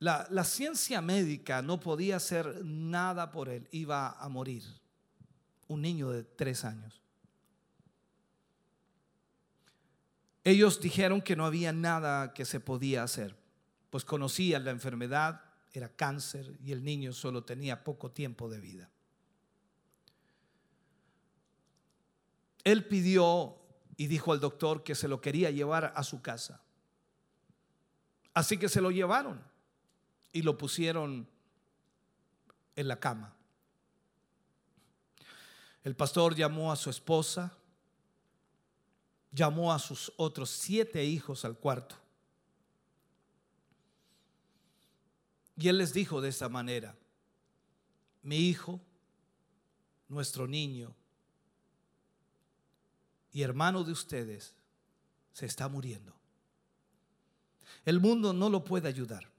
La, ciencia médica no podía hacer nada por él, iba a morir. Un niño de tres años. Ellos dijeron que no había nada que se podía hacer, pues conocían la enfermedad, era cáncer y el niño solo tenía poco tiempo de vida. Él pidió y dijo al doctor que se lo quería llevar a su casa. Así que se lo llevaron y lo pusieron en la cama. El pastor llamó a su esposa llamó a sus otros siete hijos al cuarto. Y él les dijo de esta manera, mi hijo, nuestro niño y hermano de ustedes se está muriendo. El mundo no lo puede ayudar,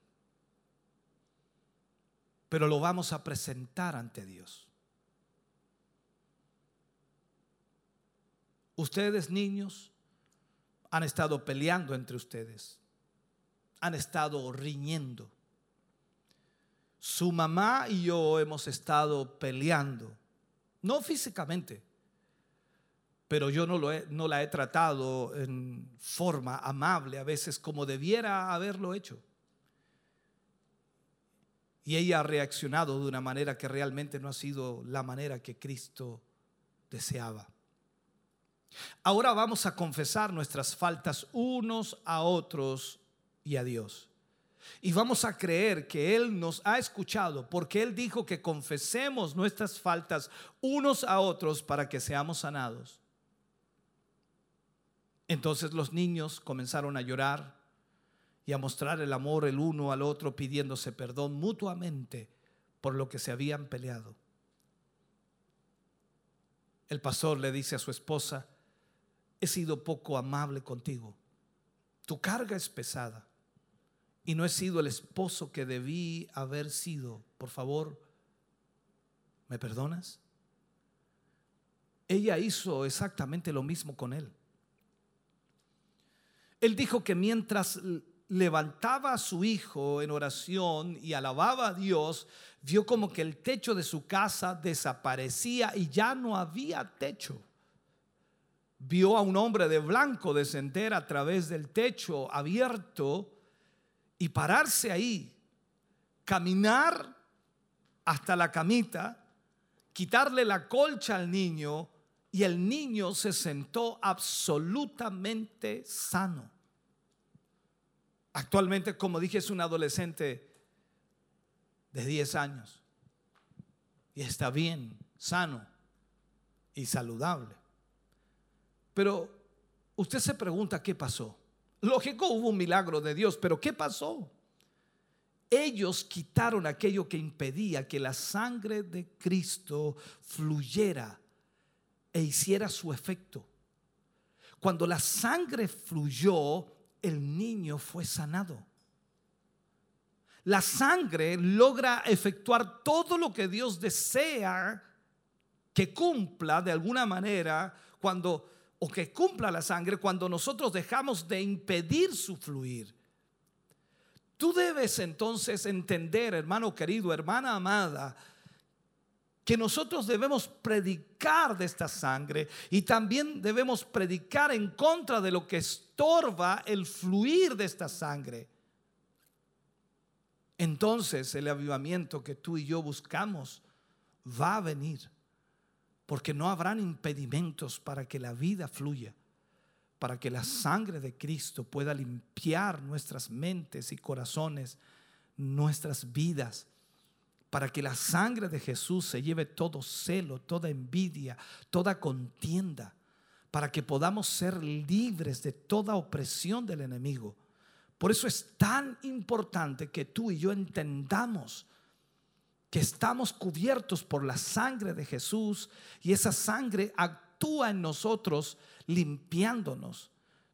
pero lo vamos a presentar ante Dios. Ustedes niños han estado peleando entre ustedes, han estado riñendo. Su mamá y yo hemos estado peleando, no físicamente, pero yo no, no la he tratado en forma amable, a veces como debiera haberlo hecho. Y ella ha reaccionado de una manera que realmente no ha sido la manera que Cristo deseaba. Ahora vamos a confesar nuestras faltas unos a otros y a Dios. Y vamos a creer que Él nos ha escuchado porque Él dijo que confesemos nuestras faltas unos a otros para que seamos sanados. Entonces los niños comenzaron a llorar y a mostrar el amor el uno al otro pidiéndose perdón mutuamente por lo que se habían peleado. El pastor le dice a su esposa, he sido poco amable contigo. Tu carga es pesada y no he sido el esposo que debí haber sido. Por favor, ¿me perdonas? Ella hizo exactamente lo mismo con él. Él dijo que mientras levantaba a su hijo en oración y alababa a Dios, vio como que el techo de su casa desaparecía y ya no había techo vio a un hombre de blanco descender a través del techo abierto y pararse ahí, caminar hasta la camita, quitarle la colcha al niño y el niño se sentó absolutamente sano. Actualmente, como dije, es un adolescente de 10 años y está bien, sano y saludable. Pero usted se pregunta qué pasó. Lógico, hubo un milagro de Dios, pero ¿qué pasó? Ellos quitaron aquello que impedía que la sangre de Cristo fluyera e hiciera su efecto. Cuando la sangre fluyó, el niño fue sanado. La sangre logra efectuar todo lo que Dios desea que cumpla de alguna manera cuando o que cumpla la sangre cuando nosotros dejamos de impedir su fluir. Tú debes entonces entender, hermano querido, hermana amada, que nosotros debemos predicar de esta sangre y también debemos predicar en contra de lo que estorba el fluir de esta sangre. Entonces el avivamiento que tú y yo buscamos va a venir porque no habrán impedimentos para que la vida fluya, para que la sangre de Cristo pueda limpiar nuestras mentes y corazones, nuestras vidas, para que la sangre de Jesús se lleve todo celo, toda envidia, toda contienda, para que podamos ser libres de toda opresión del enemigo. Por eso es tan importante que tú y yo entendamos que estamos cubiertos por la sangre de Jesús y esa sangre actúa en nosotros limpiándonos.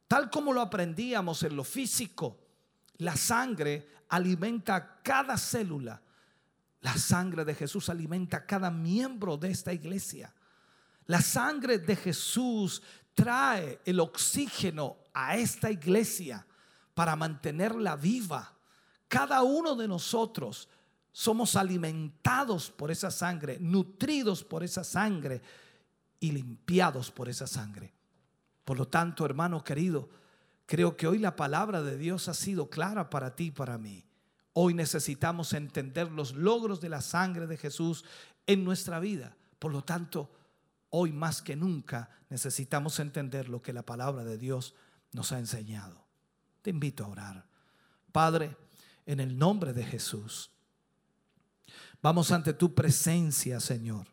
Tal como lo aprendíamos en lo físico, la sangre alimenta cada célula. La sangre de Jesús alimenta cada miembro de esta iglesia. La sangre de Jesús trae el oxígeno a esta iglesia para mantenerla viva. Cada uno de nosotros somos alimentados por esa sangre, nutridos por esa sangre y limpiados por esa sangre. Por lo tanto, hermano querido, creo que hoy la palabra de Dios ha sido clara para ti y para mí. Hoy necesitamos entender los logros de la sangre de Jesús en nuestra vida. Por lo tanto, hoy más que nunca necesitamos entender lo que la palabra de Dios nos ha enseñado. Te invito a orar. Padre, en el nombre de Jesús. Vamos ante tu presencia, Señor.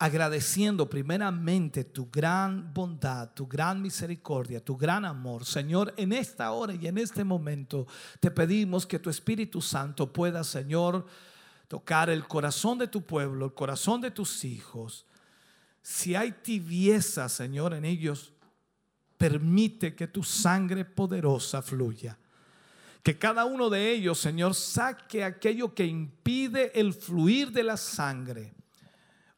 Agradeciendo primeramente tu gran bondad, tu gran misericordia, tu gran amor. Señor, en esta hora y en este momento te pedimos que tu Espíritu Santo pueda, Señor, tocar el corazón de tu pueblo, el corazón de tus hijos. Si hay tibieza, Señor, en ellos, permite que tu sangre poderosa fluya. Que cada uno de ellos, Señor, saque aquello que impide el fluir de la sangre.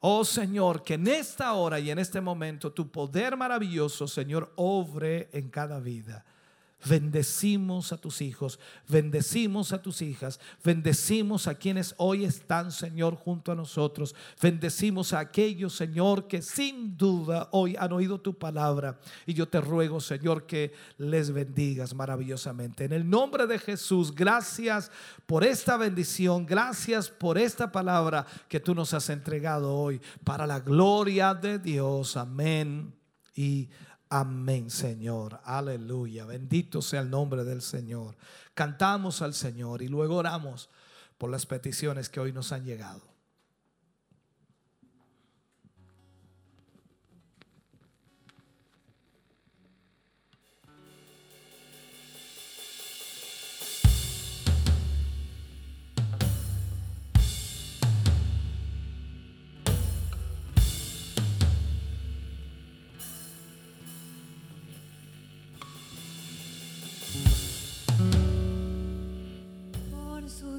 Oh Señor, que en esta hora y en este momento tu poder maravilloso, Señor, obre en cada vida. Bendecimos a tus hijos, bendecimos a tus hijas, bendecimos a quienes hoy están, Señor, junto a nosotros. Bendecimos a aquellos, Señor, que sin duda hoy han oído tu palabra. Y yo te ruego, Señor, que les bendigas maravillosamente. En el nombre de Jesús, gracias por esta bendición, gracias por esta palabra que tú nos has entregado hoy para la gloria de Dios. Amén y Amén, Señor. Aleluya. Bendito sea el nombre del Señor. Cantamos al Señor y luego oramos por las peticiones que hoy nos han llegado.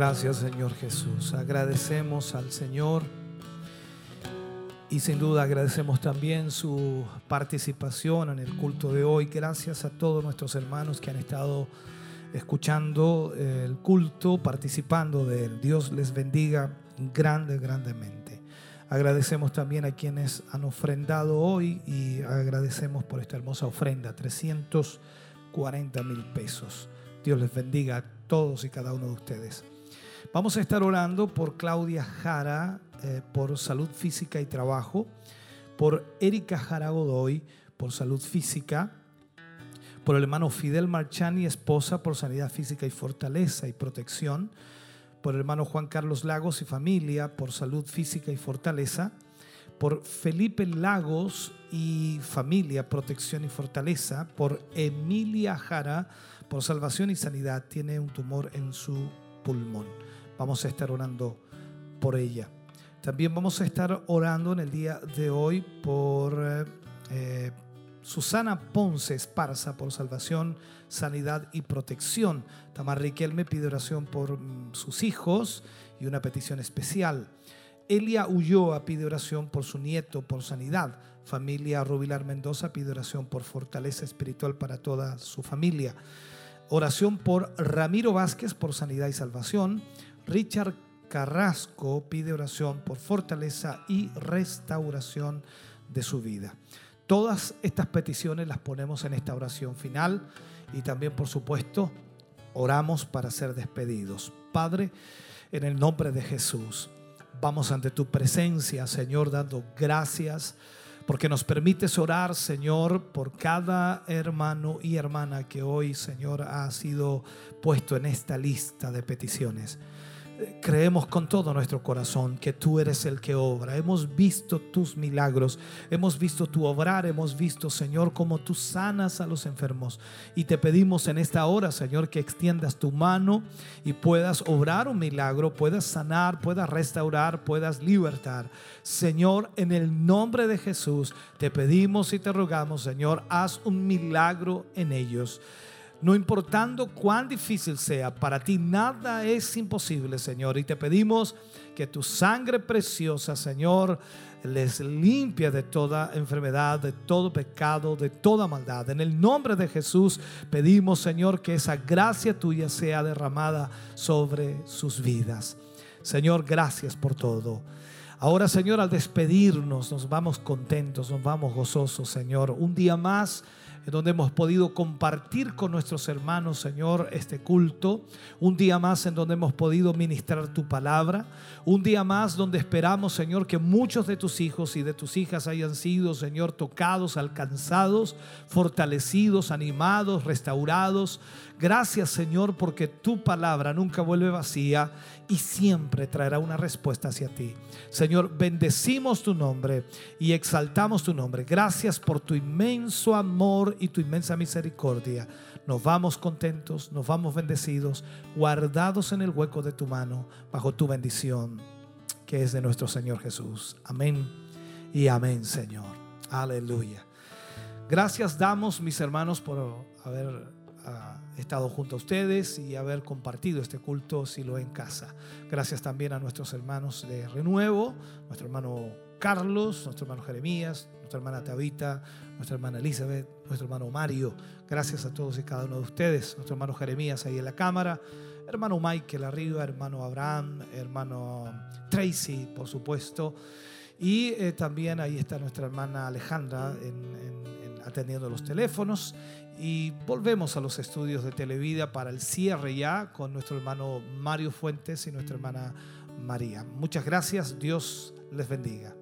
Gracias Señor Jesús. Agradecemos al Señor y sin duda agradecemos también su participación en el culto de hoy. Gracias a todos nuestros hermanos que han estado escuchando el culto, participando de él. Dios les bendiga grande, grandemente. Agradecemos también a quienes han ofrendado hoy y agradecemos por esta hermosa ofrenda, 340 mil pesos. Dios les bendiga a todos y cada uno de ustedes. Vamos a estar orando por Claudia Jara, eh, por salud física y trabajo, por Erika Jara Godoy, por salud física, por el hermano Fidel Marchani, esposa, por sanidad física y fortaleza y protección, por el hermano Juan Carlos Lagos y familia, por salud física y fortaleza, por Felipe Lagos y familia, protección y fortaleza, por Emilia Jara, por salvación y sanidad, tiene un tumor en su pulmón. Vamos a estar orando por ella. También vamos a estar orando en el día de hoy por eh, Susana Ponce Esparza por salvación, sanidad y protección. Tamar Riquelme pide oración por mm, sus hijos y una petición especial. Elia Ulloa pide oración por su nieto, por sanidad. Familia Rubilar Mendoza pide oración por fortaleza espiritual para toda su familia. Oración por Ramiro Vázquez por sanidad y salvación. Richard Carrasco pide oración por fortaleza y restauración de su vida. Todas estas peticiones las ponemos en esta oración final y también, por supuesto, oramos para ser despedidos. Padre, en el nombre de Jesús, vamos ante tu presencia, Señor, dando gracias porque nos permites orar, Señor, por cada hermano y hermana que hoy, Señor, ha sido puesto en esta lista de peticiones creemos con todo nuestro corazón que tú eres el que obra. Hemos visto tus milagros, hemos visto tu obrar, hemos visto, Señor, cómo tú sanas a los enfermos. Y te pedimos en esta hora, Señor, que extiendas tu mano y puedas obrar un milagro, puedas sanar, puedas restaurar, puedas libertar. Señor, en el nombre de Jesús, te pedimos y te rogamos, Señor, haz un milagro en ellos. No importando cuán difícil sea, para ti nada es imposible, Señor. Y te pedimos que tu sangre preciosa, Señor, les limpie de toda enfermedad, de todo pecado, de toda maldad. En el nombre de Jesús pedimos, Señor, que esa gracia tuya sea derramada sobre sus vidas. Señor, gracias por todo. Ahora, Señor, al despedirnos, nos vamos contentos, nos vamos gozosos, Señor. Un día más en donde hemos podido compartir con nuestros hermanos, Señor, este culto. Un día más en donde hemos podido ministrar tu palabra. Un día más donde esperamos, Señor, que muchos de tus hijos y de tus hijas hayan sido, Señor, tocados, alcanzados, fortalecidos, animados, restaurados. Gracias, Señor, porque tu palabra nunca vuelve vacía y siempre traerá una respuesta hacia ti. Señor, bendecimos tu nombre y exaltamos tu nombre. Gracias por tu inmenso amor y tu inmensa misericordia. Nos vamos contentos, nos vamos bendecidos, guardados en el hueco de tu mano, bajo tu bendición, que es de nuestro Señor Jesús. Amén y amén, Señor. Aleluya. Gracias damos, mis hermanos, por haber estado junto a ustedes y haber compartido este culto si lo en casa. Gracias también a nuestros hermanos de Renuevo, nuestro hermano Carlos, nuestro hermano Jeremías, nuestra hermana Tabita, nuestra hermana Elizabeth, nuestro hermano Mario. Gracias a todos y cada uno de ustedes. Nuestro hermano Jeremías ahí en la cámara, hermano Michael arriba, hermano Abraham, hermano Tracy, por supuesto. Y eh, también ahí está nuestra hermana Alejandra atendiendo los teléfonos. Y volvemos a los estudios de Televida para el cierre ya con nuestro hermano Mario Fuentes y nuestra hermana María. Muchas gracias, Dios les bendiga.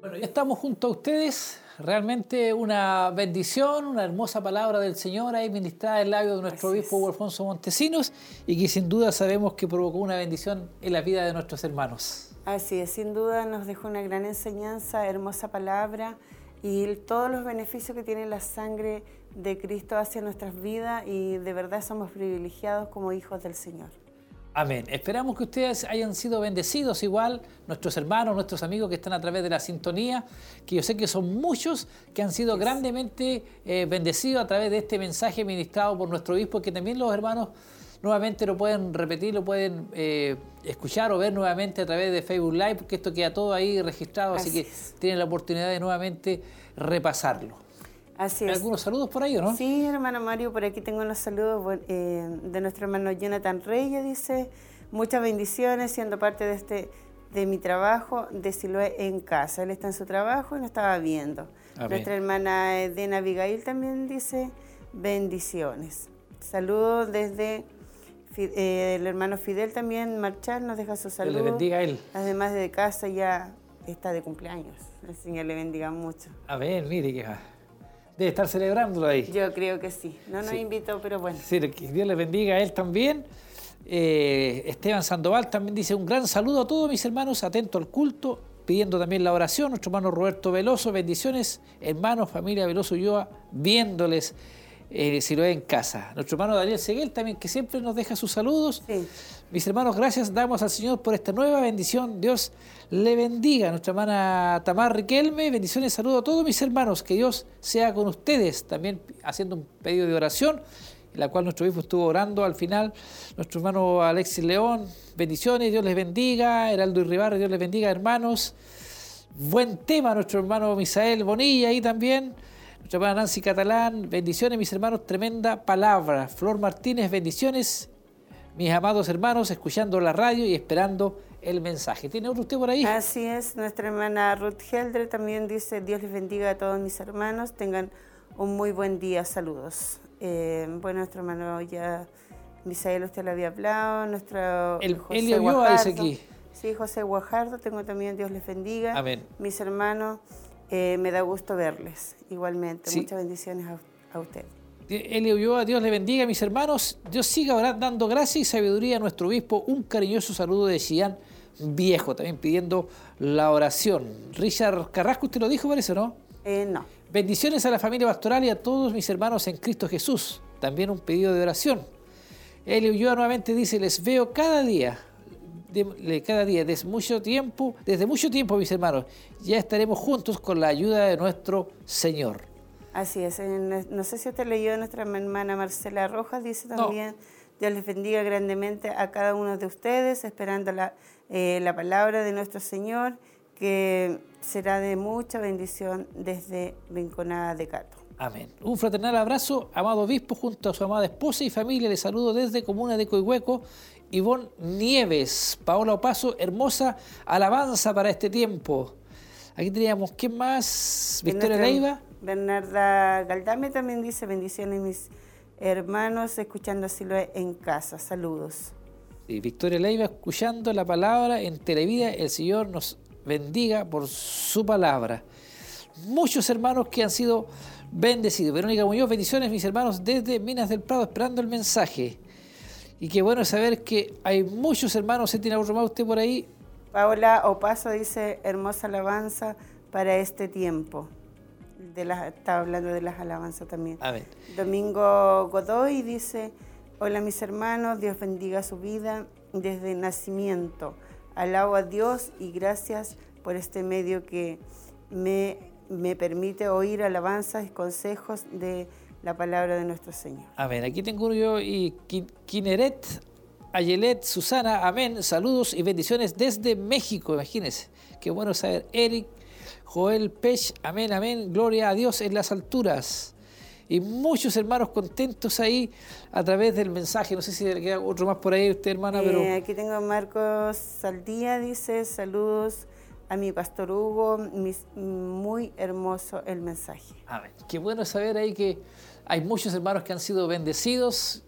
Bueno, ya estamos junto a ustedes. Realmente una bendición, una hermosa palabra del Señor ahí ministrada en labio de nuestro obispo Alfonso Montesinos y que sin duda sabemos que provocó una bendición en la vida de nuestros hermanos. Así es, sin duda nos dejó una gran enseñanza, hermosa palabra y todos los beneficios que tiene la sangre de Cristo hacia nuestras vidas y de verdad somos privilegiados como hijos del Señor. Amén. Esperamos que ustedes hayan sido bendecidos igual, nuestros hermanos, nuestros amigos que están a través de la sintonía, que yo sé que son muchos que han sido grandemente eh, bendecidos a través de este mensaje ministrado por nuestro obispo, que también los hermanos nuevamente lo pueden repetir, lo pueden eh, escuchar o ver nuevamente a través de Facebook Live, porque esto queda todo ahí registrado, así, Así que es. tienen la oportunidad de nuevamente repasarlo. Así ¿Hay es. algunos saludos por ahí o no? Sí, hermano Mario, por aquí tengo unos saludos eh, de nuestro hermano Jonathan Reyes, dice, muchas bendiciones siendo parte de este de mi trabajo de Siloé en casa. Él está en su trabajo y nos estaba viendo. Amén. Nuestra hermana Edena Abigail también dice bendiciones. Saludos desde el hermano Fidel también, Marchal, nos deja su Dios saludo. le bendiga a él. Además de casa ya está de cumpleaños. El Señor le bendiga mucho. A ver, mire que va. debe estar celebrándolo ahí. Yo creo que sí. No nos Sí. invitó, pero bueno. Sí, que Dios le bendiga a él también. Eh, Esteban Sandoval también dice un gran saludo a todos mis hermanos, atento al culto, pidiendo también la oración. Nuestro hermano Roberto Veloso, bendiciones, hermanos, familia Veloso Ulloa, viéndoles eh, si lo ve en casa. Nuestro hermano Daniel Seguel también, que siempre nos deja sus saludos. Sí. Mis hermanos, gracias damos al Señor por esta nueva bendición. Dios le bendiga. Nuestra hermana Tamar Riquelme, bendiciones, saludo a todos mis hermanos. Que Dios sea con ustedes. También haciendo un pedido de oración, en la cual nuestro hijo estuvo orando al final. Nuestro hermano Alexis León, bendiciones, Dios les bendiga. Heraldo Irribarre, Dios les bendiga, hermanos. Buen tema, nuestro hermano Misael Bonilla ahí también. Nuestra hermana Nancy Catalán, bendiciones, mis hermanos, tremenda palabra. Flor Martínez, bendiciones, mis amados hermanos, escuchando la radio y esperando el mensaje. ¿Tiene otro usted por ahí? Así es, nuestra hermana Ruth Heldre también dice, Dios les bendiga a todos mis hermanos, tengan un muy buen día, saludos. Eh, bueno, nuestro hermano ya, Misael, usted le había hablado, nuestro El- José Elio Ulloa dice Guajardo. aquí. Sí, José Guajardo, tengo también, Dios les bendiga. Amén. Mis hermanos, eh, me da gusto verles, igualmente, Sí. muchas bendiciones a, a usted. Elio Ulloa, Dios le bendiga, mis hermanos. Dios siga dando gracia y sabiduría a nuestro obispo. Un cariñoso saludo de Chillán Viejo, también pidiendo la oración. Richard Carrasco, usted lo dijo, parece, ¿no? Eh, no, Bendiciones a la familia pastoral y a todos mis hermanos en Cristo Jesús. También un pedido de oración. Elio Ulloa nuevamente dice, les veo cada día, cada día, desde mucho tiempo, desde mucho tiempo, mis hermanos. Ya estaremos juntos con la ayuda de nuestro Señor. Así es. no sé si usted leyó nuestra hermana Marcela Rojas, dice No. también, Dios les bendiga grandemente a cada uno de ustedes, esperando la, eh, la palabra de nuestro Señor, que será de mucha bendición desde Rinconada de Cato. Amén. Un fraternal abrazo, amado obispo, junto a su amada esposa y familia. Les saludo desde Comuna de Coihueco. Ivonne Nieves, Paola Opaso, hermosa alabanza para este tiempo. Aquí teníamos, ¿quién más? Y Victoria Leiva. Bernarda Galdame también dice, bendiciones mis hermanos, escuchando Siloé en casa. Saludos. Sí, Victoria Leiva, escuchando la palabra en Televida, el Señor nos bendiga por su palabra. Muchos hermanos que han sido bendecidos. Verónica Muñoz, bendiciones mis hermanos desde Minas del Prado, esperando el mensaje. Y qué bueno saber que hay muchos hermanos, ¿se tiene más usted por ahí? Paola Opaso dice, hermosa alabanza para este tiempo. De las, estaba hablando de las alabanzas también. Amén. Domingo Godoy dice, hola mis hermanos, Dios bendiga su vida desde nacimiento. Alabo a Dios y gracias por este medio que me, me permite oír alabanzas y consejos de la palabra de nuestro Señor. Amén. Aquí tengo yo y Kineret, Ayelet, Susana, amén. Saludos y bendiciones desde México, imagínense. Qué bueno saber. Eric, Joel Pech, amén, amén. Gloria a Dios en las alturas. Y muchos hermanos contentos ahí a través del mensaje. No sé si le queda otro más por ahí, usted, hermana, pero. Eh, aquí tengo a Marcos Saldía, dice, saludos a mi pastor Hugo, mis- muy hermoso el mensaje. Amén. Qué bueno saber ahí que hay muchos hermanos que han sido bendecidos.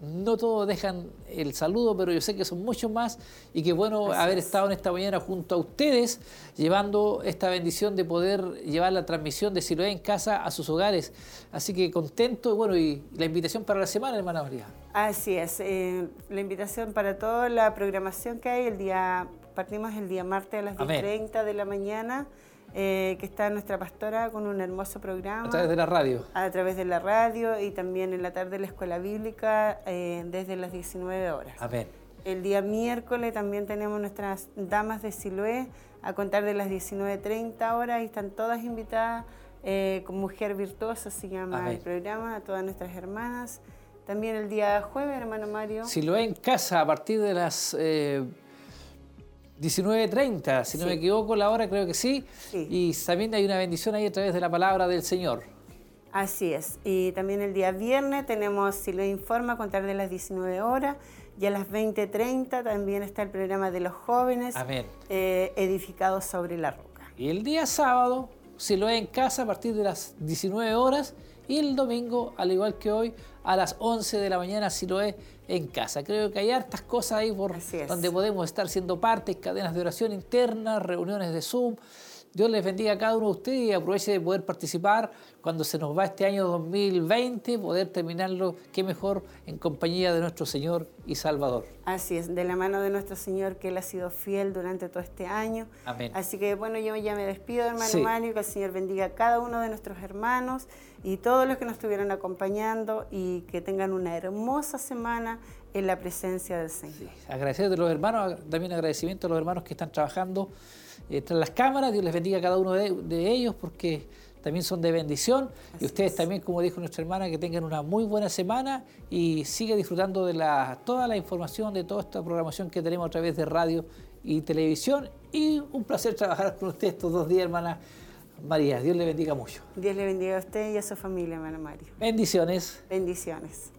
No todos dejan el saludo, pero yo sé que son muchos más. Y qué bueno Así haber es. estado en esta mañana junto a ustedes, llevando esta bendición de poder llevar la transmisión de Siloé en casa a sus hogares. Así que contento. y Bueno, y la invitación para la semana, hermana María. Así es, eh, la invitación para toda la programación que hay, el día, partimos el día martes a las Amén. 10.30 de la mañana, eh, que está nuestra pastora con un hermoso programa A través de la radio. a través de la radio y también en la tarde la escuela bíblica eh, desde las 19 horas. Amén. El día miércoles también tenemos nuestras damas de Siloé a contar de las 19.30 horas y están todas invitadas eh, con Mujer Virtuosa, se llama Amén. el programa, a todas nuestras hermanas También el día jueves, hermano Mario. Si lo en casa a partir de las 19.30, si no Sí. me equivoco, la hora creo que sí. Sí. Y también hay una bendición ahí a través de la palabra del Señor. Así es. Y también el día viernes tenemos, si lo informa, a contar de las 19 horas. Y a las 20.30 también está el programa de los jóvenes eh, edificados sobre la roca. Y el día sábado, si lo es en casa a partir de las 19 horas. Y el domingo, al igual que hoy, a las 11 de la mañana, si lo es en casa. Creo que hay hartas cosas ahí por donde podemos estar siendo parte, cadenas de oración internas, reuniones de Zoom. Dios les bendiga a cada uno de ustedes y aproveche de poder participar cuando se nos va este año 2020, poder terminarlo, qué mejor, en compañía de nuestro Señor y Salvador. Así es, de la mano de nuestro Señor, que Él ha sido fiel durante todo este año. Amén. Así que bueno, yo ya me despido, hermano Sí. Mario, que el Señor bendiga a cada uno de nuestros hermanos y todos los que nos estuvieron acompañando y que tengan una hermosa semana en la presencia del Señor. Agradecer a los hermanos, también agradecimiento a los hermanos que están trabajando eh, tras las cámaras. Dios les bendiga a cada uno de, de ellos porque también son de bendición. y ustedes es. también, como dijo nuestra hermana, que tengan una muy buena semana y sigue disfrutando de la, toda la información, de toda esta programación que tenemos a través de radio y televisión. Y un placer trabajar con ustedes estos dos días, hermana María. Dios le bendiga mucho. Dios le bendiga a usted y a su familia, hermano Mario. Bendiciones. Bendiciones.